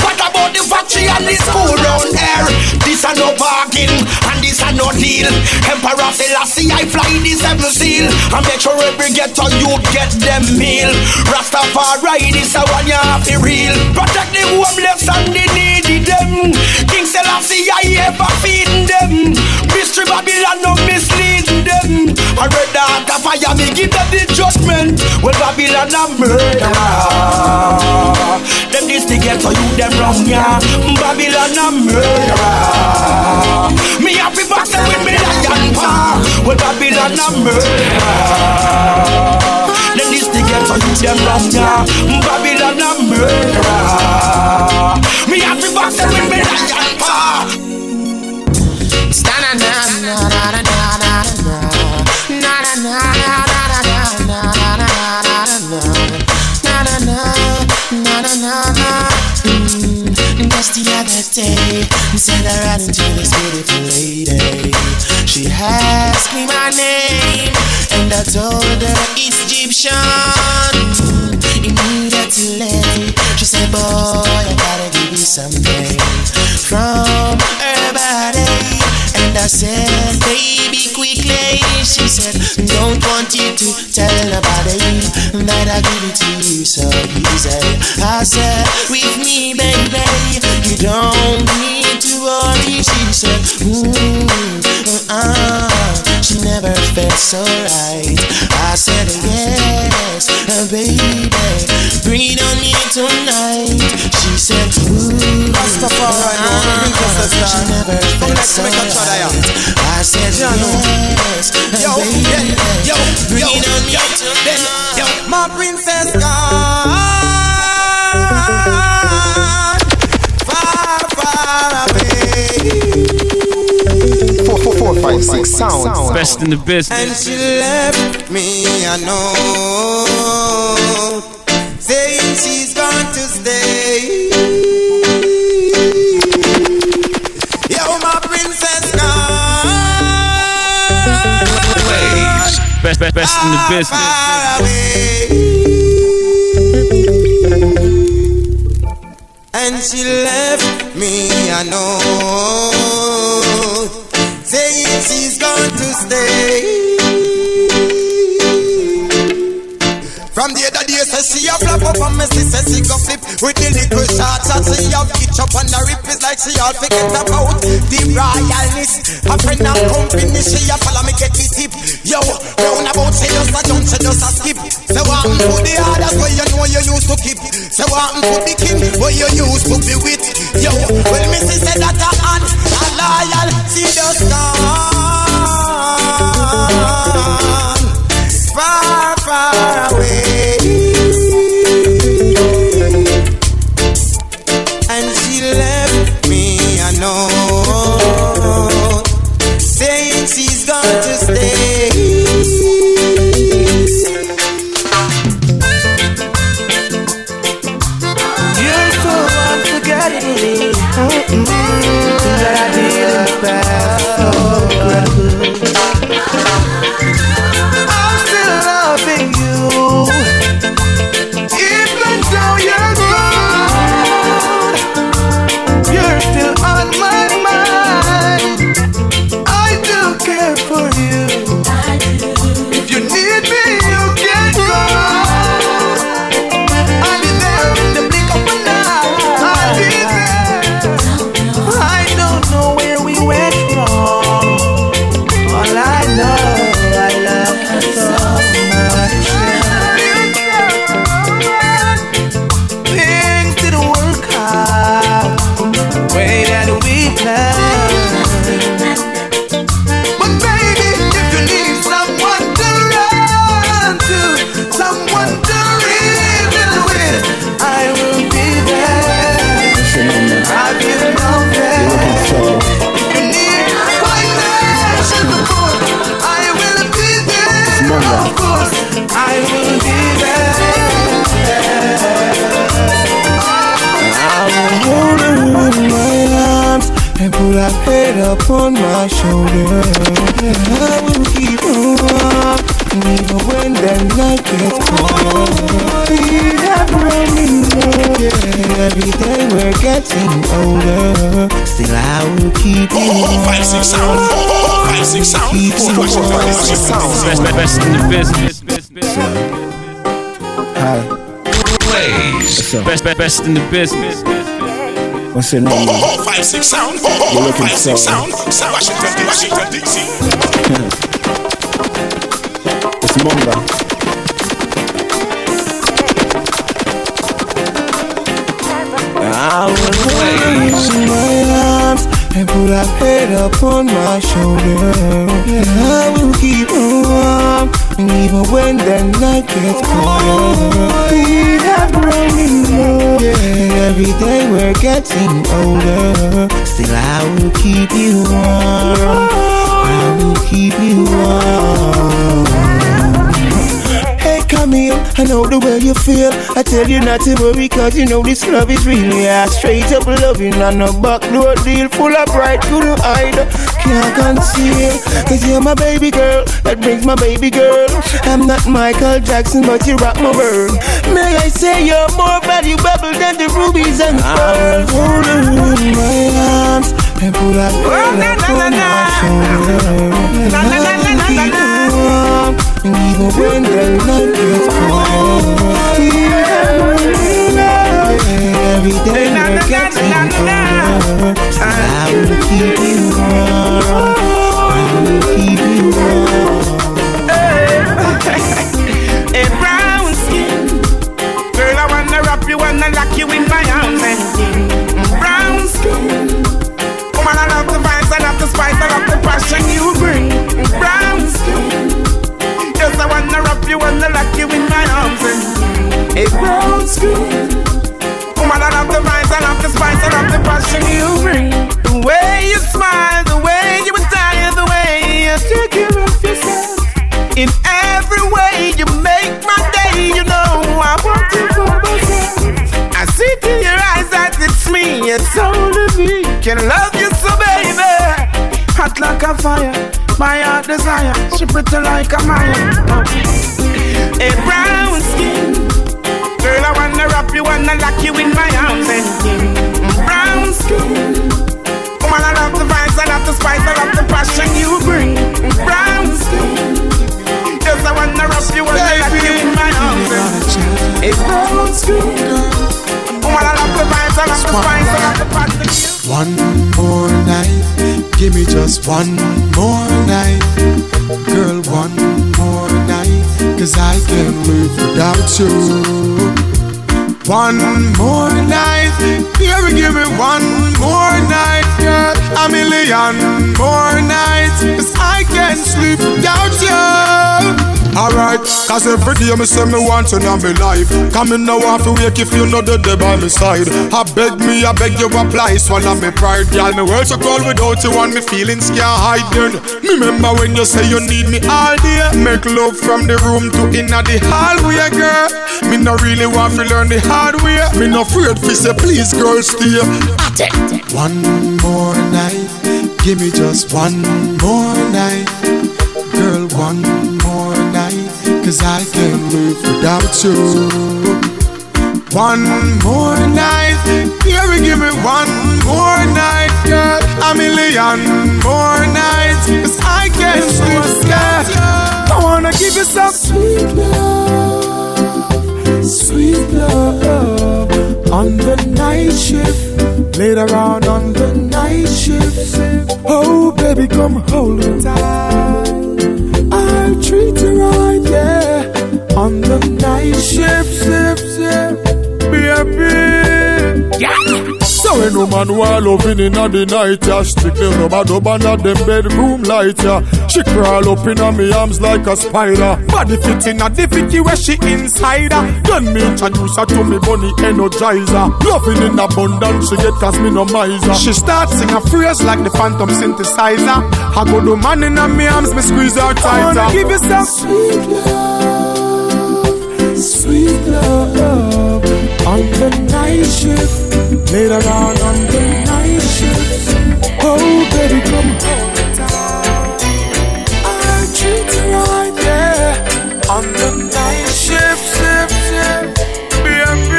What about the factory and the school round there? This a no and this a no deal. Emperor Selassie I fly the seven seal and make sure every get to you get them meal. Rastafari this a one you have to real. Protect the homeless and the needy them. King Selassie I ever feeding them. Mystery Babylon no misleading them. I read the fire me give them the judgment. Well Babylon a murderer. Them this to get to you them wrong yeah. Babylon a murderer. Me happy box with me lion paw. Well Babylon a murderer. Them this to get to you them yeah. Babylon a murderer. Me happy box with me lion Just the other day, said I ran into this beautiful lady. She asked me my name, and I told her it's Egyptian. Immediately, she said, Boy, I gotta give you something from I said, baby, quickly. She said, don't want you to tell nobody that I give it to you so easy. I said, with me, baby, you don't need to worry. She said, ooh, uh, she never felt so right. I said, yes, baby, bring it on me tonight. She said, ooh, Rastafari, no, uh, Princess she never felt so make a try there. right. I said, yes, Yo, baby, yeah, yo, bring yo, it on me yo, then, yo, my princess gone far, far away. Sound. Best in the And business. she left me, I know. Saying she's going to stay. Yo, my princess gone Best, best, best in the business. far away. And she left me, I know. Saying she's going to stay. From the other day, say she a flap up on me, she say she go flip with the little short shot. She a pitch up on the rip, it's like she all forget about the royalness. A friend and company, she a follow me get the tip. Yo, round about she just a jump, she just a skip. Say what happened to the others where you know you used to keep. Say what happened to the king where you used to be with. Yo, well me she say that a aunt, loyal, see the sun far, far away. Head up on my shoulder. I will keep on, even when the night gets cold. We have running low, yeah. Every day we're getting older. Still, I will keep you on. Five, six sound. Five, six sound. Keep you Best, best, best in the business. Hi. Plays. Best, best, best in the business. What's your name? man? Five, six sound. You're looking Five, six so- sound. Washington, Washington, D.C. It's Munga. I will hold you in my arms and put that head up on my shoulder. And I will keep you warm, and even when the night gets colder. We have running low, yeah. Every day we're getting older. Still, I will keep you warm. I will keep you warm. Camille, I know the way you feel. I tell you not to worry, cause you know this love is real. Yeah, straight up loving and a backdoor deal full of pride, couldn't hide, can't conceal. Cause you're my baby girl, that brings my baby girl. I'm not Michael Jackson, but you rock my world. May I say you're more valuable than the rubies and pearls. Hold her in my arms and put that head up on my shoulder. Even when the night gets cold. Every day we're getting older. I will keep you warm. I will keep you warm. A brown skin. Girl, I wanna wrap you, wanna lock you in my arms brown skin. Woman, I love the vibes, I love the spice, I love the passion you bring. You, wanna lock you in my arms and a brown skin. Woman, I love the vibes, I love the spice, I love the passion you bring. The way you smile, the way you attire, the way you take care of yourself. In every way you make my day, you know I want you for myself. I see it in your eyes that it's me, it's only me can love you. Hot like a fire, my heart desire, she pretty like a Maya. A brown skin, girl I wanna wrap you, wanna lock you in my arms and brown skin. Woman, I love the vibes, I love the spice, I love the passion you bring. Brown skin. Yes, I wanna wrap you, wanna lock you in my arms. It's brown skin. Woman, I love the vibes, I love the spice, I love the passion. you bring. One more night, give me just one more night. Girl, one more night, cause I can't live without you. One more night, baby, give me one more night, girl. A million more nights, cause I can't sleep without you. Alright, cause every day me say me want you in my life. Come in now off to wake if you know the day by my side. I beg me, I beg you apply, swallow me pride, girl. Me world so cold without you and me feelings can't hide then. Me remember when you say you need me all day. Make love from the room to inna the hallway, girl. Me no really want to learn the hard way. Me no afraid fi say please, girl, stay. One more night, give me just one more night. Cause I can't live without you. One more night, baby, give me one more night, girl. A million more nights, cause I can't sleep without you. I wanna give you some sweet love, sweet love on the night shift. Later on on the night shift. Oh, baby, come hold me tight. I'll treat you right, yeah. On the night shift, shift, shift. Baby. Yeah. So when no man want loving in the night, yeah. Strictly rubber dub under them bedroom light, yeah. She crawl up in me arms like a spider. Body fit in a difficulty where she inside her. Then me introduce her to me bunny energizer. Loving in abundance, she get cause me no miser. She starts sing a phrase like the phantom synthesizer. I go do man in me arms, me squeeze her tighter I wanna give you some sweet love, sweet love on the night shift, later on on the night shift. Oh, baby, come home. I treat you right there yeah. on the night shift, shift, shift. Baby,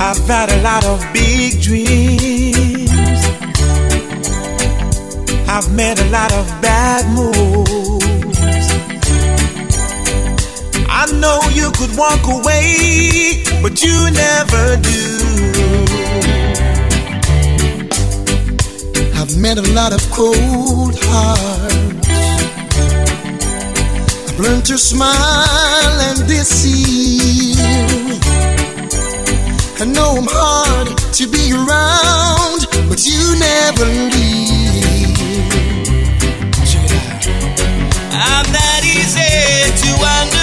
I've had a lot of big dreams. I've made a lot of bad moves. I know you could walk away, but you never do. I've met a lot of cold hearts. I've learned to smile and deceive. I know I'm hard to be around, but you never leave. I'm not easy to understand,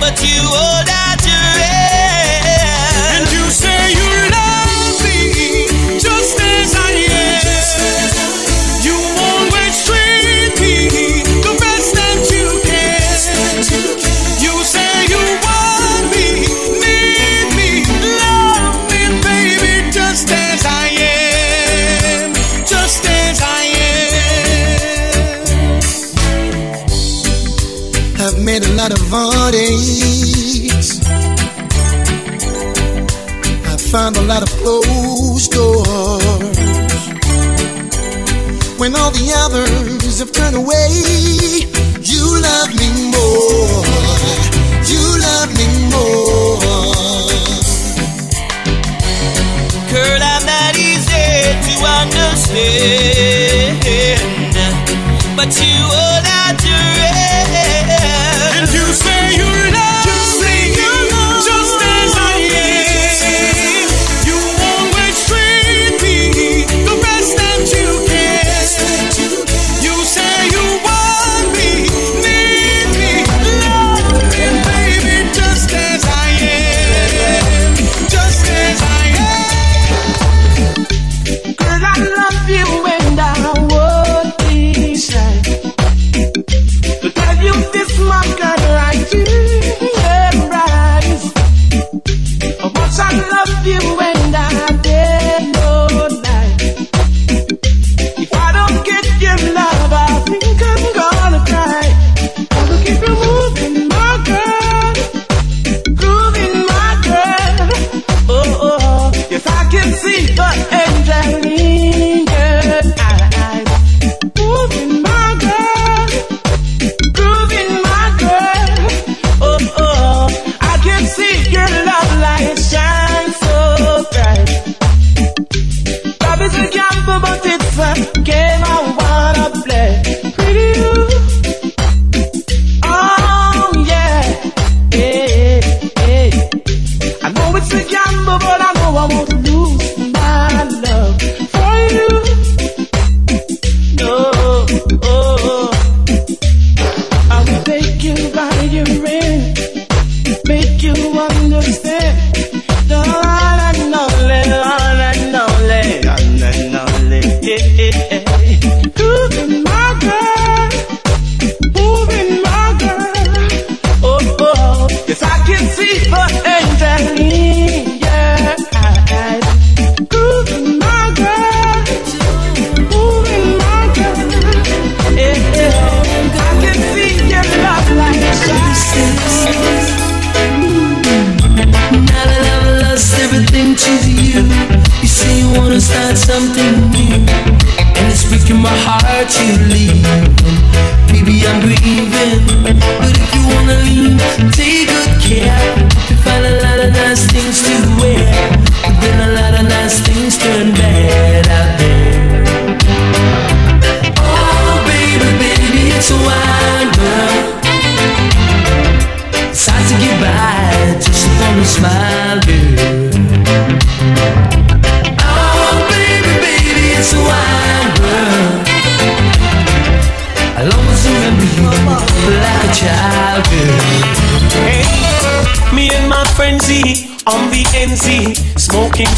but you hold out your hand. And you say you love me just as I am. Found a lot of closed doors. When all the others have turned away, you love me more. You love me more. Girl, I'm not easy to understand, but you out your hand. And you say you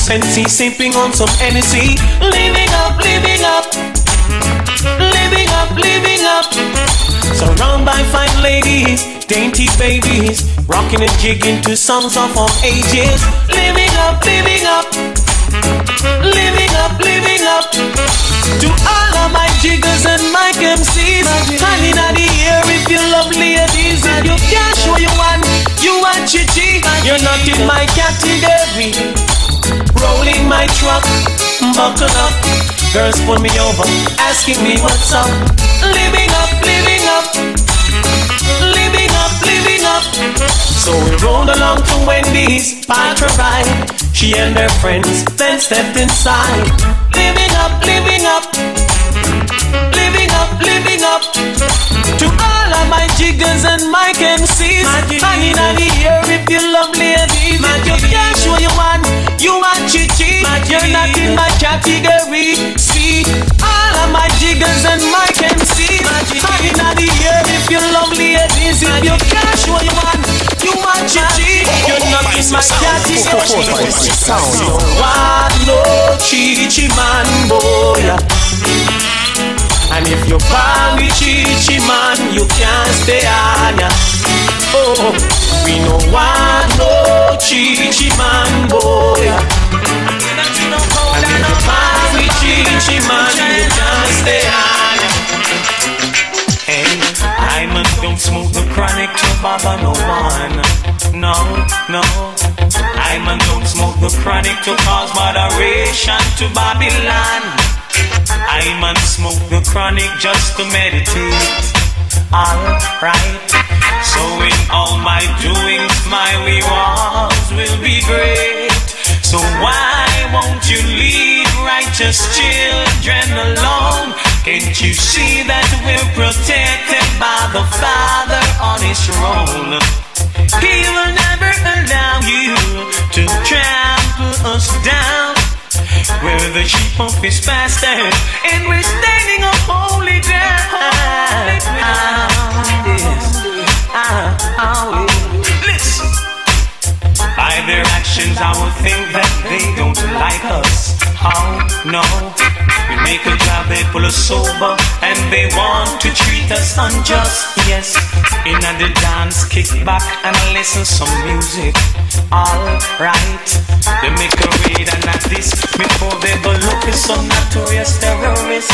sensey, sipping on some Hennessy, living up, living up, living up, living up. Surrounded by fine ladies, dainty babies, rocking and jigging to songs of all ages, living up, living up. Living up, living up to all of my jiggers and my MCs. Hand in the air if you love ladies. If you can't show you one, you want chichi. You're not in my category. Rolling my truck, buckle up. Girls pull me over, asking me what's up. Living up, living up. Living up, living up. So we rolled along to Wendy's, parked ride. She and her friends then stepped inside. Living up, living up. Of my jiggers and my MCs. Hanging on the air if you love ladies. If you can't show you one, you want chichi. You're not in my category. See, all of my jiggers and my MCs. Hanging on the air if you love ladies. If you can't show you one, you want chichi. You're not in my category. You want no chichi man boy. And if you buy me chichi man, you can't stay on ya. Oh, we no want no chichi man boy. And if you buy me chichi man, you can't stay on ya. Hey, I man don't smoke the chronic to bother no one. No, no. I man don't smoke the chronic to cause moderation to Babylon. I man smoke the chronic just to meditate. Alright. So in all my doings, my rewards will be great. So why won't you leave righteous children alone? Can't you see that we're protected by the Father on His throne? He will never allow you to trample us down. We're the sheep of his pasture, and we're standing on holy ground. Listen. By their actions, I would think that they don't like us. Oh no, we make a job, they pull us over, and they want to treat us unjust. Yes, in and the dance, kick back and listen some music. Alright, they make a raid and at this before they go look at some notorious terrorists.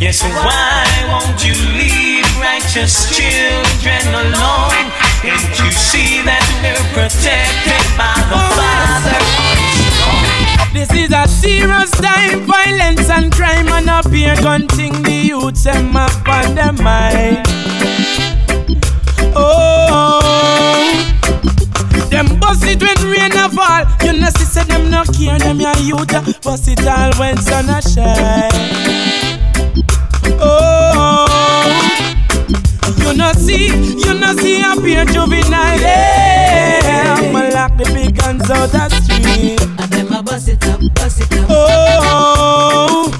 Yes, why won't you leave righteous children alone? Can't you see that we're protected by the Father? This is a serious time, violence and crime and up here gunting the youths and up on their mind. Oh, them bust it when rain a fall. You know, see, say them no care, them your youth bust it all when sun a shine. Oh, you know see, you know see up here juvenile. Yeah, I'ma lock the big guns out the street. And them a bust it up, bust it up. Oh,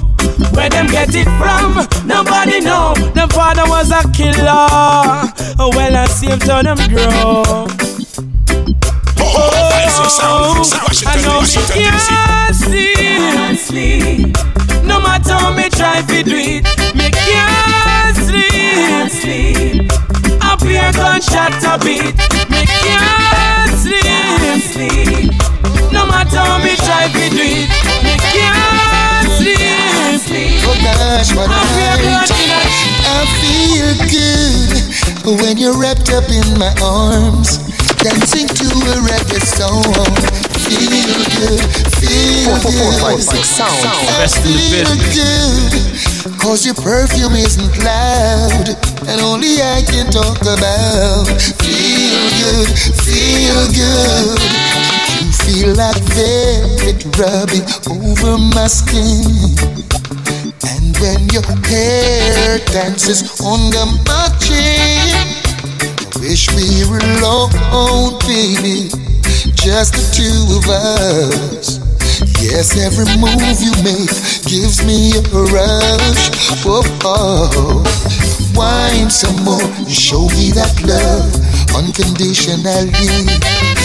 where them get it from? Nobody know. Them father was a killer. Oh well, I see him turn them grow. Oh, I know me can't sleep. No matter how me try to do it, me can't sleep. Up here gunshot a beat, me can't sleep. No matter how me try to do it, me can't sleep. Oh gosh, what Up here I I feel good when you're wrapped up in my arms, dancing to a reggae song. Feel good, feel Four, four, four, good. five, six sound. Best in the feel business. good, cause your perfume isn't loud, and only I can talk about. Feel good, feel good. Feel like velvet rubbing over my skin. And when your hair dances on the my chin, I wish we were alone, baby, just the two of us. Yes, every move you make gives me a rush. Oh, oh. wine some more, and show me that love unconditionally.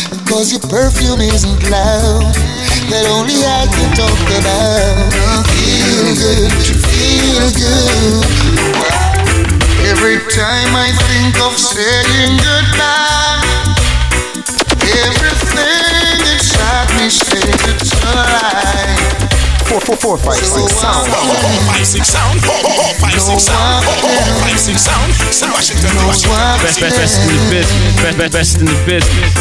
Cause your perfume isn't loud, that only I can talk about. Feel good, feel good. Every time I think of saying goodbye, everything inside me says alright. Four, four, four, five, six sound. Five, six sound. Five, six sound. Five, six sound. Washington. Best, best, best in the business. Best, best, best in the business.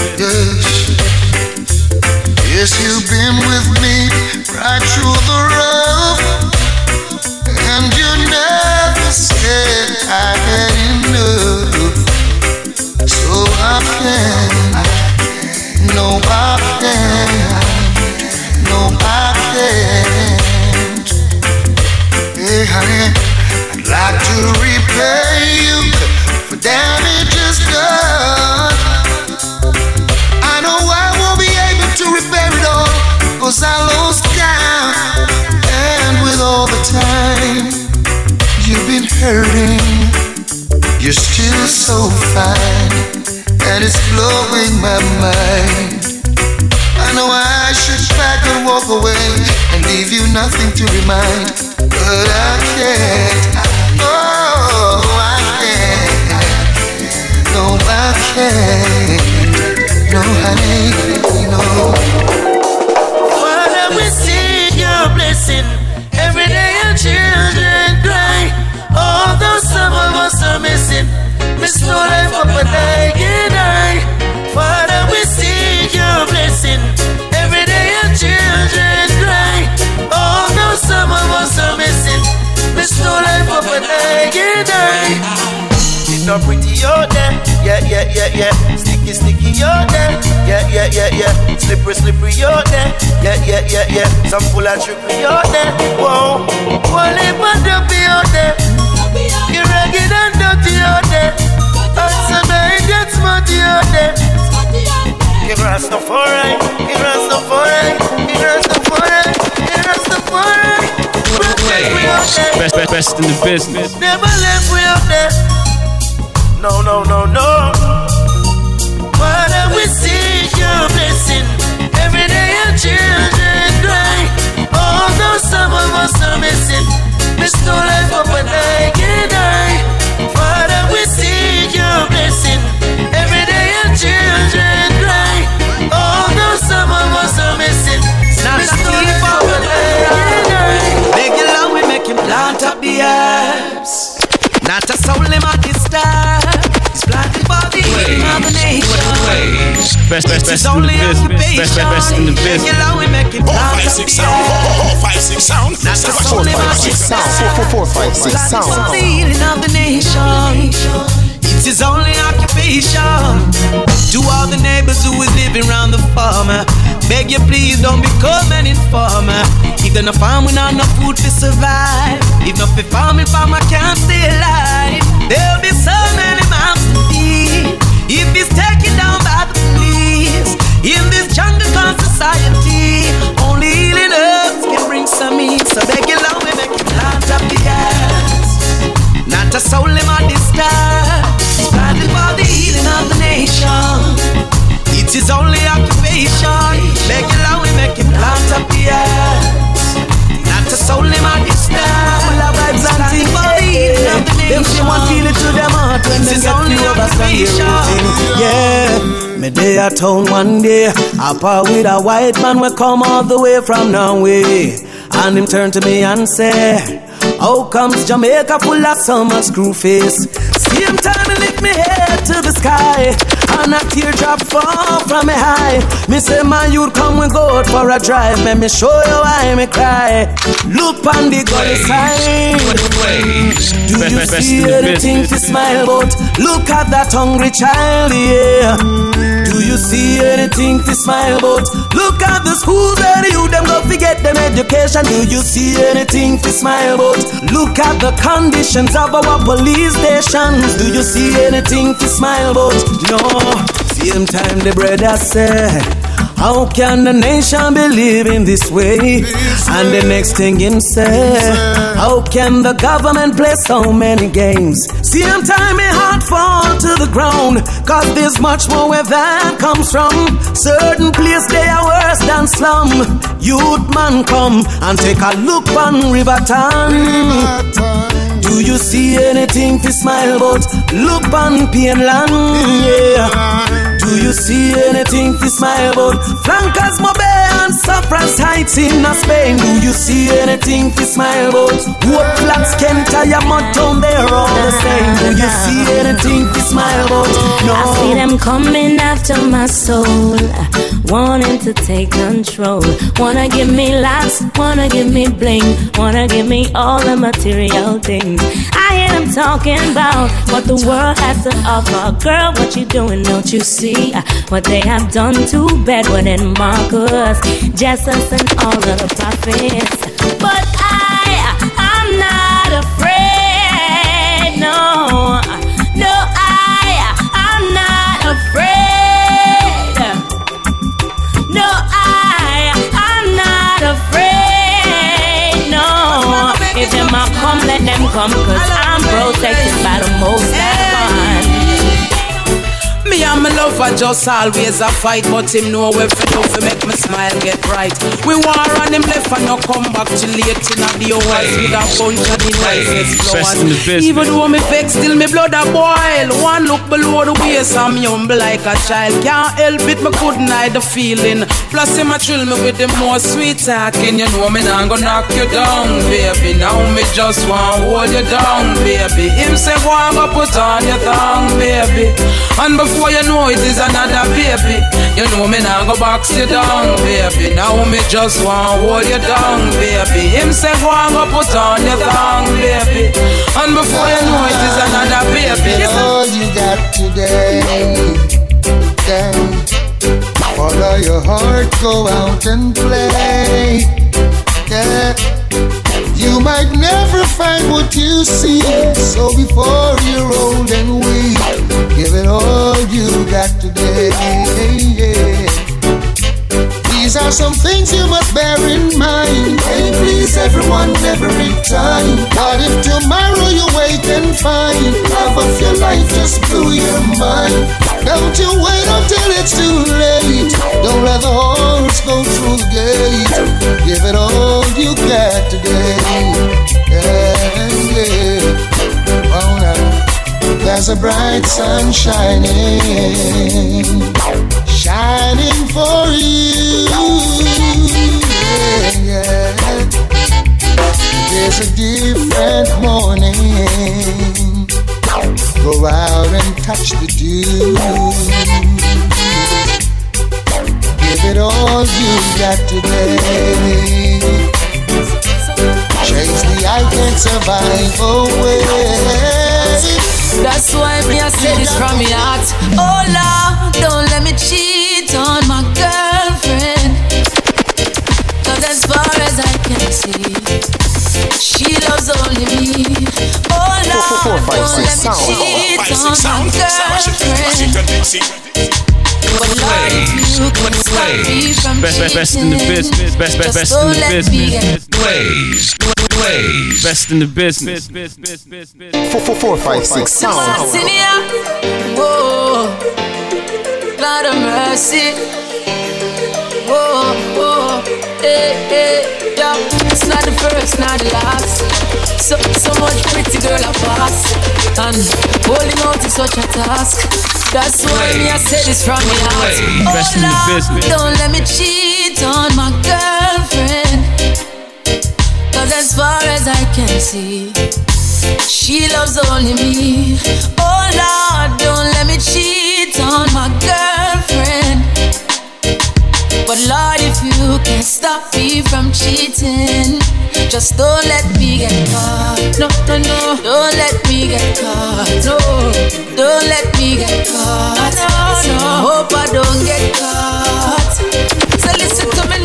Yes, you've been with me right through the rough, and you never said I had enough. So I can, no, I can, no, I can't. Hey, honey, I'd like to repay you for damages done. I know I won't be able to repair it all, cause I lost count. And with all the time you've been hurting, you're still so fine, and it's blowing my mind. I know I should back and walk away nothing to remind, but I can't. Oh, I can't. No, I can't. No, honey, no. Father, we see your blessing. Every day your children cry. Although some of us are missing, miss no life up and I get I. Father, we see your blessing. Life and I get I. It's not pretty out there, yeah, yeah, yeah, yeah. Sticky, sticky out there, yeah, yeah, yeah, yeah. Slippery, slippery out there, yeah, yeah, yeah, yeah. Some full of trickery out there, whoa. One lip and dopey out there. You ragged and dirty out there. And some get smarty out there. You Rastafari, you Rastafari, you Rastafari, you Rastafari. Best, best, best in the business. Never left we out there. No, no, no, no. Father, we see your blessing. Every day your children cry. Although some of us are missing, miss no life up and I can die. Father, we see your blessing. Every day your children cry. Although some of us are missing, miss no life up and I plant up the herbs. Not a soul him at the start. He's planted for the healing of the nation. Best, best, It's best in the only business. Best, best, best in the Beg you business. long we make him plant up the herbs. Five, six sound. Not a soul him at the Sound. start. Four, four, four, five, six Planted sound. for the healing of the nation. It's his only occupation. To all the neighbors who is living round the farmer, beg you please don't become an informer. If they're not farming on no food to survive, if not for farming, farmer can't stay alive. There'll be so many mouths to feed. If he's taken down by the police, in this jungle called society, only healing herbs can bring some ease. So beg you long, we make it plant up the ass. Not a soul in my star. Nation. It's only occupation. Beg you long, we make him plant up the earth. Not a soul in my star. Full of vibes and things for the healing of the nation. Them she want feel it to them heart when It's they get only the occupation. Yeah. Me day at town one day, I part with a white man we come all the way from Norway. And him turn to me and say, How comes Jamaica full of summer screw face? Same time he lift me head to the sky And a teardrop fall from me high Me say my youth come we go out for a drive. Let me show you why me cry. Look on the gully side. Do you best, see anything to smile about? Look at that hungry child, yeah you see anything to smile about? Look at the schools and you them go forget them education Do you see anything to smile about? Look at the conditions of our police stations Do you see anything to smile about? No, same time the brother said How can the nation be living this way? And the next thing him say, How can the government play so many games? Same time my heart fall to the ground, cause there's much more where that comes from. Certain place they are worse than slum. Youth man come and take a look on River Town. Do you see anything to smile about? Look on Painland, yeah. Do you see anything to smile about? Flankers, Mobe and Cyprus Heights in Spain. Do you see anything to smile about? What flats can tie tire mud down there all the same. Do you see anything to smile about? No. I see them coming after my soul, wanting to take control. Wanna give me lots, wanna give me bling, wanna give me all the material things. I hear them talking about what the world has to offer. Girl, what you doing? Don't you see what they have done to Bedouin and Marcus, Jesus, and all of the prophets? But I, I'm not afraid. No, no, I, I'm not afraid. No, come, cause I'm protected by the most high. Me and my lover just always a fight, but him know where fi do fi make me smile get bright. We war on him left and no come back till late in the hours with a bunch of the nicest Best in the flowers. business. Even though me vex, still me blood a boil. One look below the waist, I'm humble like a child. Can't help it, me couldn't hide the feeling. Plus him a thrill me with the more sweet talking. You know me nah go knock you down, baby. Now me just want hold you down, baby. Him say go and go put on your tongue, baby. And before you know it is another baby. You know me nah go box you down, baby. Now me just want hold you down, baby. Him say go and go put on your tongue, baby. And before you know it is another baby. all you got today. Then follow your heart, go out and play. Yeah. You might never find what you see, so before you're old and weak, give it all you got today. These are some things you must bear in mind. Hey, please everyone every time. What if tomorrow you wake and find love of your life just blew your mind? Don't you wait until it's too late. Don't let the horse go through the gate. Give it all you got today. Yeah, yeah. Oh, now. There's a bright sun shining, shining for you. Yeah, yeah. There's a different morning. Go out and touch the dew. Give it all you got today. Chase the I can't survive away. That's why me I say this from my heart. Oh Lord, don't let me cheat on my girlfriend. Girlfriend. But Lord, if you can stop me from Best, best, best in the business. Best, best, best in the let me get business. Blaze, blaze. Best in the business. Four, four, four, five, six, sound. Senior, whoa, Lord of mercy, whoa, whoa, hey, hey, yeah. It's not the first, not the last. So, so much pretty girl I pass, and holding out is such a task. That's why me I say this from me heart. Oh in the Lord, business. don't let me cheat on my girlfriend. Cause as far as I can see, she loves only me. Oh Lord, don't let me cheat on my girlfriend. But Lord, if you can stop me from cheating, just don't let me get caught. No, no, no, don't let me get caught. No, don't let me get caught. No, no, hope I don't get caught. So listen to me.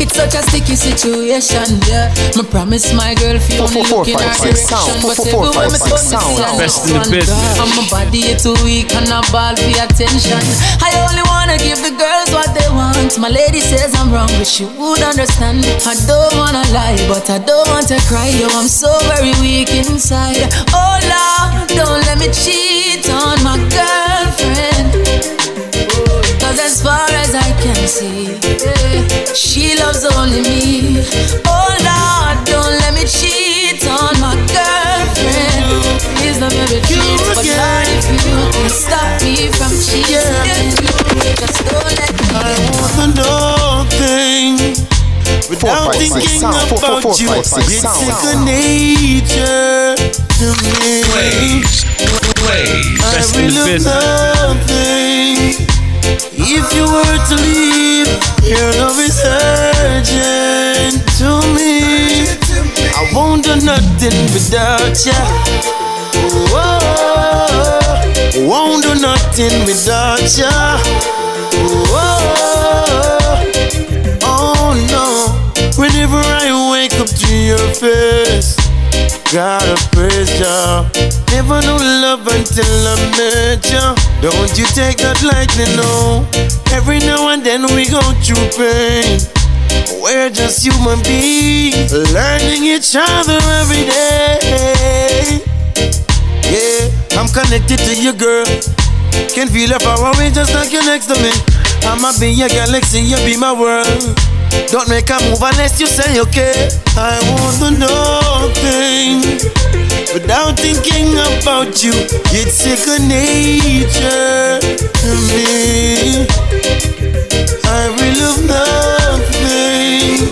It's such a a sticky situation, yeah. Me promise my girl if you only Four, look in five, her six, direction. sound. But Four, four, everywhere five, me six, turn, me sound. see a Best in the business. girl. And my body is too weak and I ball for attention. I only wanna give the girls what they want. My lady says I'm wrong, but she would understand. I don't wanna lie, but I don't want to cry. Yo, I'm so very weak inside. Oh Lord, don't let me cheat on my girlfriend. Cause as far as I can see, she loves only me. Oh Lord, don't let me cheat on my girlfriend. Please don't let me cheat, but Lord, if you can stop me from cheating, just don't let me. I want to know things without five, thinking sound. Four, four, about four, you. five, six, It's sound. second nature to me. Plays. Plays. I Best in the really business. nothing. If you were to leave, your love is urgent to me. I won't do nothing without ya. Whoa, won't do nothing without ya. Whoa, oh no. Whenever I wake up to your face, gotta praise ya. Never knew love until I met ya. Don't you take that lightly, no. Every now and then we go through pain. We're just human beings, learning each other every day. Yeah, I'm connected to you, girl. Can feel it far away just like you're next to me. I'ma be your galaxy, you be my world. Don't make a move unless you say okay. I want to know things without thinking about you. It's second nature to me. I will love nothing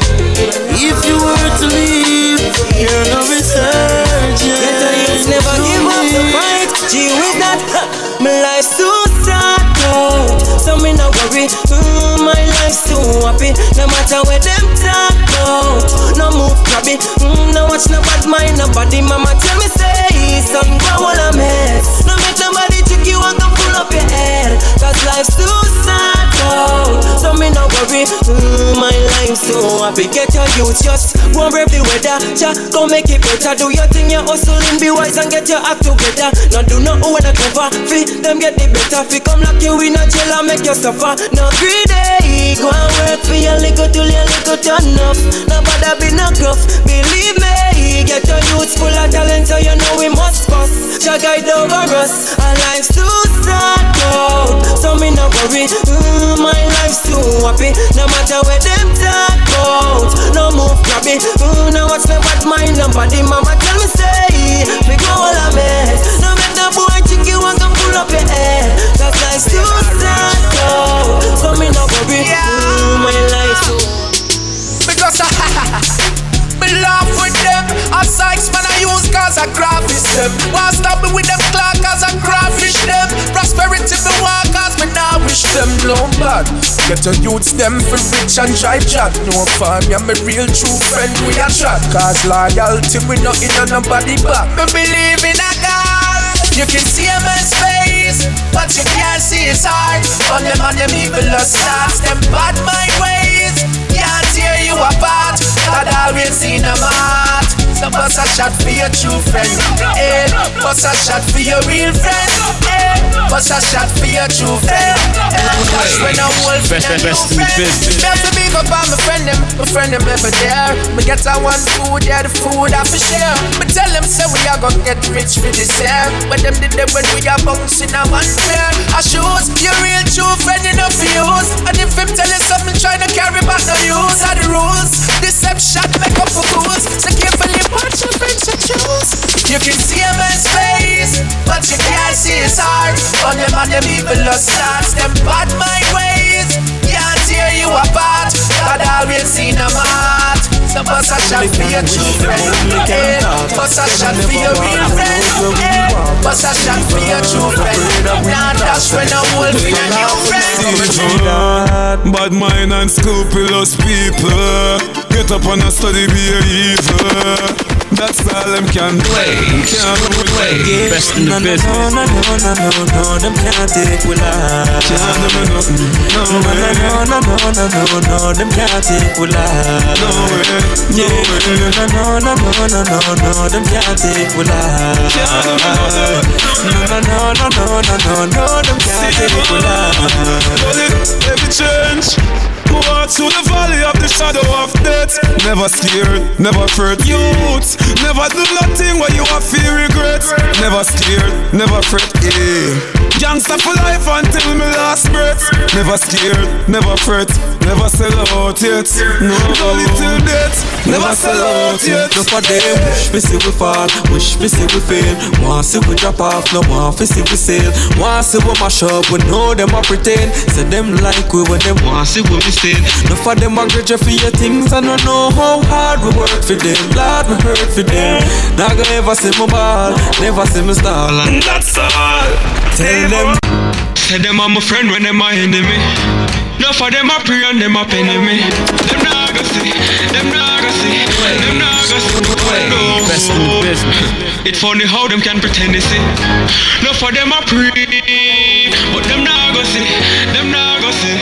too happy. No matter where them talk about, no move grabby. Mm, no watch no bad mind nobody. Mama tell me say, son, go all mess. No make nobody trick you and come pull up your head. Cause life's too sad out. So me no worry, mm, my life's too happy. Get your youth just and brave the weather. Cha, go make it better. Do your thing, you hustling, be wise and get your act together. No do not over the cover. Fi them get the better. Fi come lock you in a jail and make you suffer. No greedy. Go and work for your little till your little turn enough. No bother be no gruff. Believe me, get your youth full of talent, so you know we must bust. Shall guide over us. Our life's too sad. So me no worry. Mm, my life's too happy. No matter where them talk about. No move grabby. Mm, no what's the bad mind nobody. Mama tell me say, we go all a mess. No the boy chick you and come pull up your head. Cause life's too sad. So me no worry. Mm, my life's too Because me laugh with them. A size man I use cause I graphish them. Why stop me with them clock cause I graphish them. Prosperity me walk cause me now wish them no bad. Get your youths them for rich and try chat. No fun, yeah, me real true friend we a chat. Cause loyalty we not in on nobody back. Me believe in a God. You can see him in face, but you can't see his heart. On them and them evil starts, them bad mind ways. Tear you apart. God always seen a heart. So bust a shot for your true friend. Eh, bust a shot for your real friend. Eh, bust a shot for your true friend. That's when a whole Best, best, and best in new the friend. business. Best to big up on my friend them, my friend them ever there. Me get a one food, yeah, the food I for share. Me tell them say we are gonna get rich for this year. But them did them when we are bouncing a one pair of shoes. Your real true friend enough for use. And if him tell you something, try to carry back no use are the rules. Deception make up for fools. So carefully friends you choose. You can see a man's face, but you can't see his heart. On them and them evil starts, them bad mind ways. Can't tear you apart. God always seen them heart. So bust a shot for your true friend. Yeah, bust a shot for your real friend. Yeah, bust a shot for your true friend. Now that's when I will be a new friend. Bad mind and scrupulous people Get up and a study be a evil that's all them can play. Can't play. Best in the business. No, no, no, no, no, no, them can't take we life. Can't do nothing. No no. No, no, no, no, no, no, no, them can't take we life. No way. Yeah. No, no, no, no, no, no, no, them can't take we life. No, no, no, no, no, no, no, no, them can't take we life. Every change. Walk through the valley of the shadow of death. Never scared, never fret. Youth, never do nothing where you have feel regret. Never scared, never fret. Yeah. Gangsta for life until my last breath. Never scared, never fret. Never sell out yet. No, no little death. Never sell out yet. No for them, wish we see we fall, wish we see we fail. Want see we drop off, no want we see we sail. Want see we mash up, we know them a pretend. Say them like we when them want see we mistake. No for them a grudge for your things, I don't know how hard we work for them. Lord, we hurt for them. Not gonna ever see my ball, never see me stall, and that's all. Tell them. Say them are my friend when them my enemy. No for them a pray and them a penny me. Them nah go see, them nah go see, them nah go see. No. Best in the business. It funny how them can pretend they see. No for them a pray, but them nah go see, them nah go see,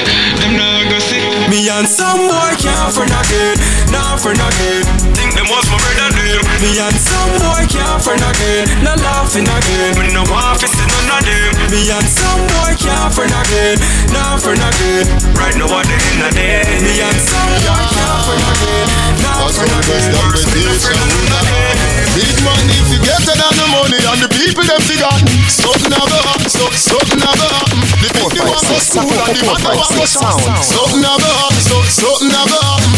Me and some boy can't for nothing, not for nothing. Think them was my brother them. Me and some boy can't for nothing, not laughing again. Me no want to see none of them. Me and some boy can't for nothing, not for nothing. Right now what they in a day. Me and some boy can't for nothing, not for nothing. Big money if you get it on the money and the people them forgotten. Something never happen, so, something never happen. The people want go school and the man want go sound. Something never happen, so, something never happen.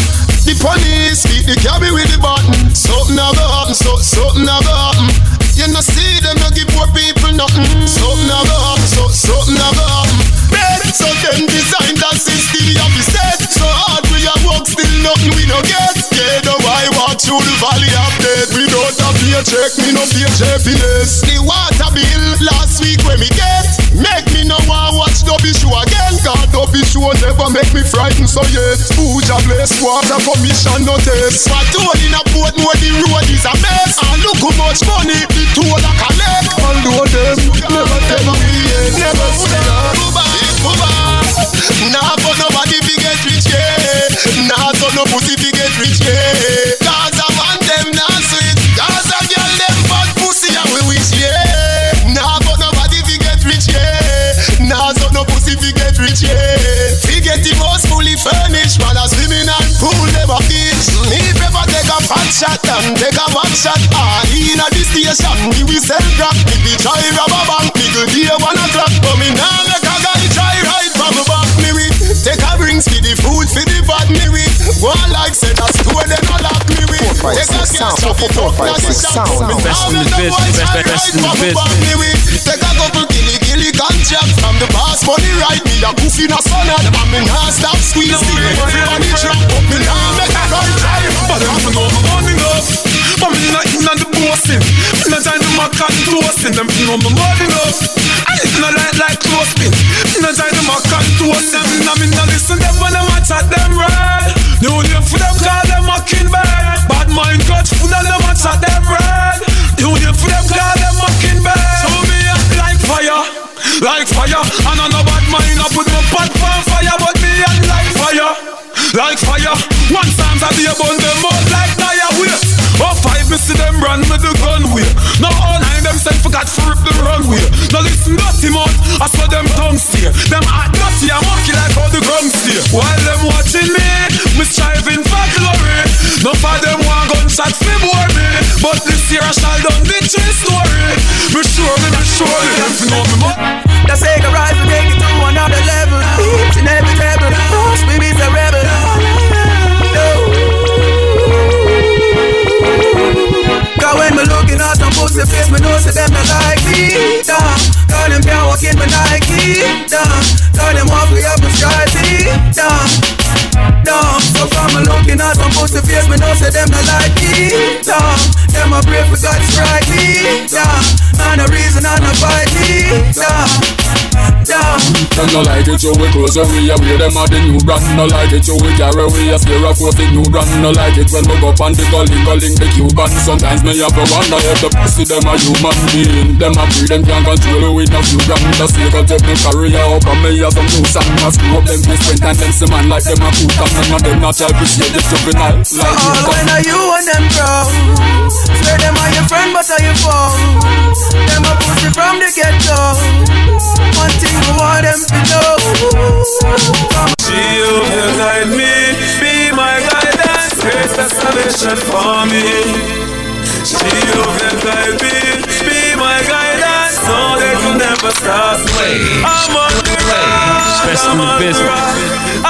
The police beat the cabby with the button. Something never happen, so, something never happen. You no see them no give poor people nothing. Something never happen, so, something never happen. Bed, so them design that system of the state. So hard we a work still nothing we no get. Yeah, through the valley of death. We don't have paycheck, me no pay happiness. The water bill last week when me get make me no want watch Dobby show again. God Dobby show never make me frightened so yet. Who's a bless water for mission no test. What told in a boat know the road is a mess. And look how much money the toll a collect. Although them never never we never Nah, but nobody fi get rich, yeah. Nah, so no pussy fi get rich, yeah. I want them nah sweet. Cause girl them fat pussy and wish, yeah. Nah, but nobody fi get rich, yeah. Nah, so no pussy fi get rich, yeah. Fi get the house fully furnished, while a swimming and pool never fish. If ever take a fat shot and take a back shot, ah, in a station, we sell crack. We try rob a bank, we go day one o'clock. But me nah make Take a rings for the food for the bad me with. Go on like say that store they no lock me with. Take a six gas sound. shop, Four, it four, now the six shop. sound. Me Best in the make no boy business. Best- best ride in the from the business. back me with. Take a couple killy killy contract from the boss money right me a goof in a son and me nah stop squeeze the everybody drop up me nah make a guy try. But them for know my money enough. But me not in on the boasting. Me not trying to my cotton toasting. Them for know my money enough. And it's not like clothespin. Me not trying to my cotton toasting. Me not me not listen them when them a chat them red. The only for them call them a king bad. Bad mind got full of them a them red. The only for them call them a king bad. So me like fire. Like fire, and on a bad mind I put my pot on fire, but me a like fire like fire. One times I be a bun them out like tire wheel. Oh five, me see them run with the gun wheel. Now all nine them say forgot to rip the runway. Now listen dirty mouth, I saw them tongue steer. Them hot dirty, I'm monkey like all the gun steer. While them watching me, me striving for glory. No for them one gunshot fi bore me, but this year I shall done the true story. Me sure me, me sure me, them fi know me more. The Sega rise to take it to another level. Each and every rebel, Ross baby's a some pussy face, me know say them not like me. Damn, cause them can't walk in my Nike. Damn, cause uh. them walk me up a stripey. Damn, damn. So from me looking at some pussy face, me know say them not like me down. Them a pray for God strike me down. And a reason and a fight me down. Down. Them no like it, so we close we away Them a the new brand No like it, so we carry we a spear of the new brand No like it when we go on the gully Calling the Cuban Sometimes me have to wonder If the pussy them a human being Them a breed, them can't control the we no few grand The snake a take me career up And me have some new song I screw up them friend And them see man like them a And none of them not help to see the juvenile So all when are you and them bro Swear them are your friend but are your foe? Them a pussy from the ghetto One thing I want them to know. She will guide me, be my guidance, grace the salvation for me. She will guide me, be my guidance, so they will never stop. Me. I'm on the road, Best in I'm the on the business. road.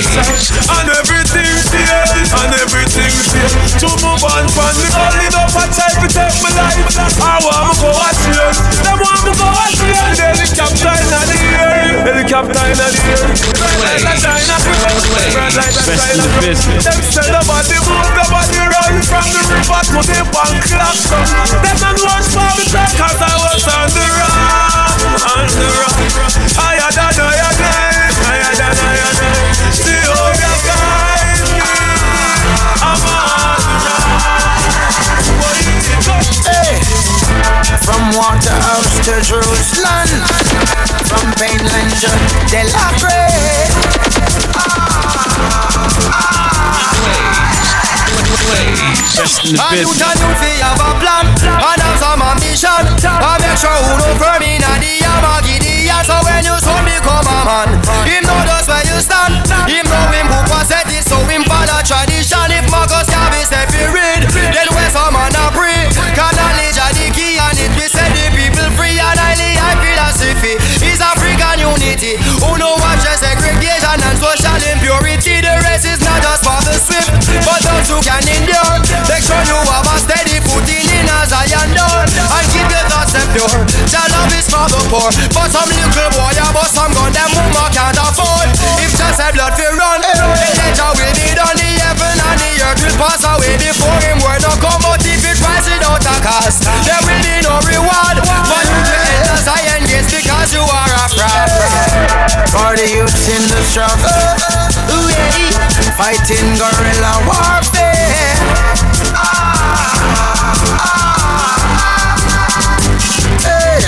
them. And everything change, and everything change. To move on from the only up I try to take my life. I want to go watch it. Them want me go it. The helicopter in the air, helicopter in the air. Bright like a China bright like a Best in China the business. Them say the body move, the body run from the river to the bank clock. Them not watch for me cause I was on the run, on the run. Higher than higher than, higher than higher than. From water Waterhouse to Jerusalem From Mainland to the And you tell you fi have a plan And have some ambition And make sure who no firm in a the Yamagidian So when you soon become a man Him know just where you stand Him know him was set it So him follow tradition If Marcus Garvey say read Then where some man a pray Can free And highly high philosophy. Is African unity. Who know what just segregation And social impurity? The race is not just the But those who can endure. Make sure you have a steady footing in a Zion door. And keep your thoughts them pure. Jah love is for the poor. But some little boy a bust some gun Them woman can't afford. If just say blood fi run Then Jah will be done. The heaven and the earth will pass away Before him. Word no come But if it rise without a cost. There will be no reward. Enter Gates Because you are a prophet For the youths in the struggle Ooh, yeah. Fighting guerrilla warfare Hey.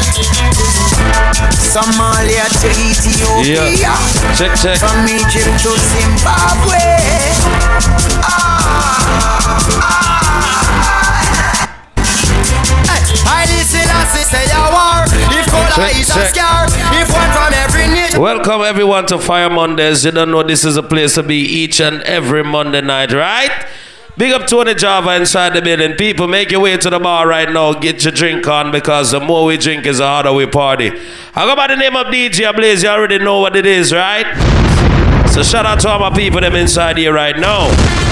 Somalia to Ethiopia Yeah. Check, check. From Egypt to Zimbabwe I listen they say a Welcome everyone to Fire Mondays. You don't know this is a place to be each and every Monday night, right? Big up Tony Java inside the building. People, make your way to the bar right now. Get your drink on because the more we drink is the harder we party. I go by the name of DJ Blaze. You already know what it is, right? So shout out to all my people them inside here right now.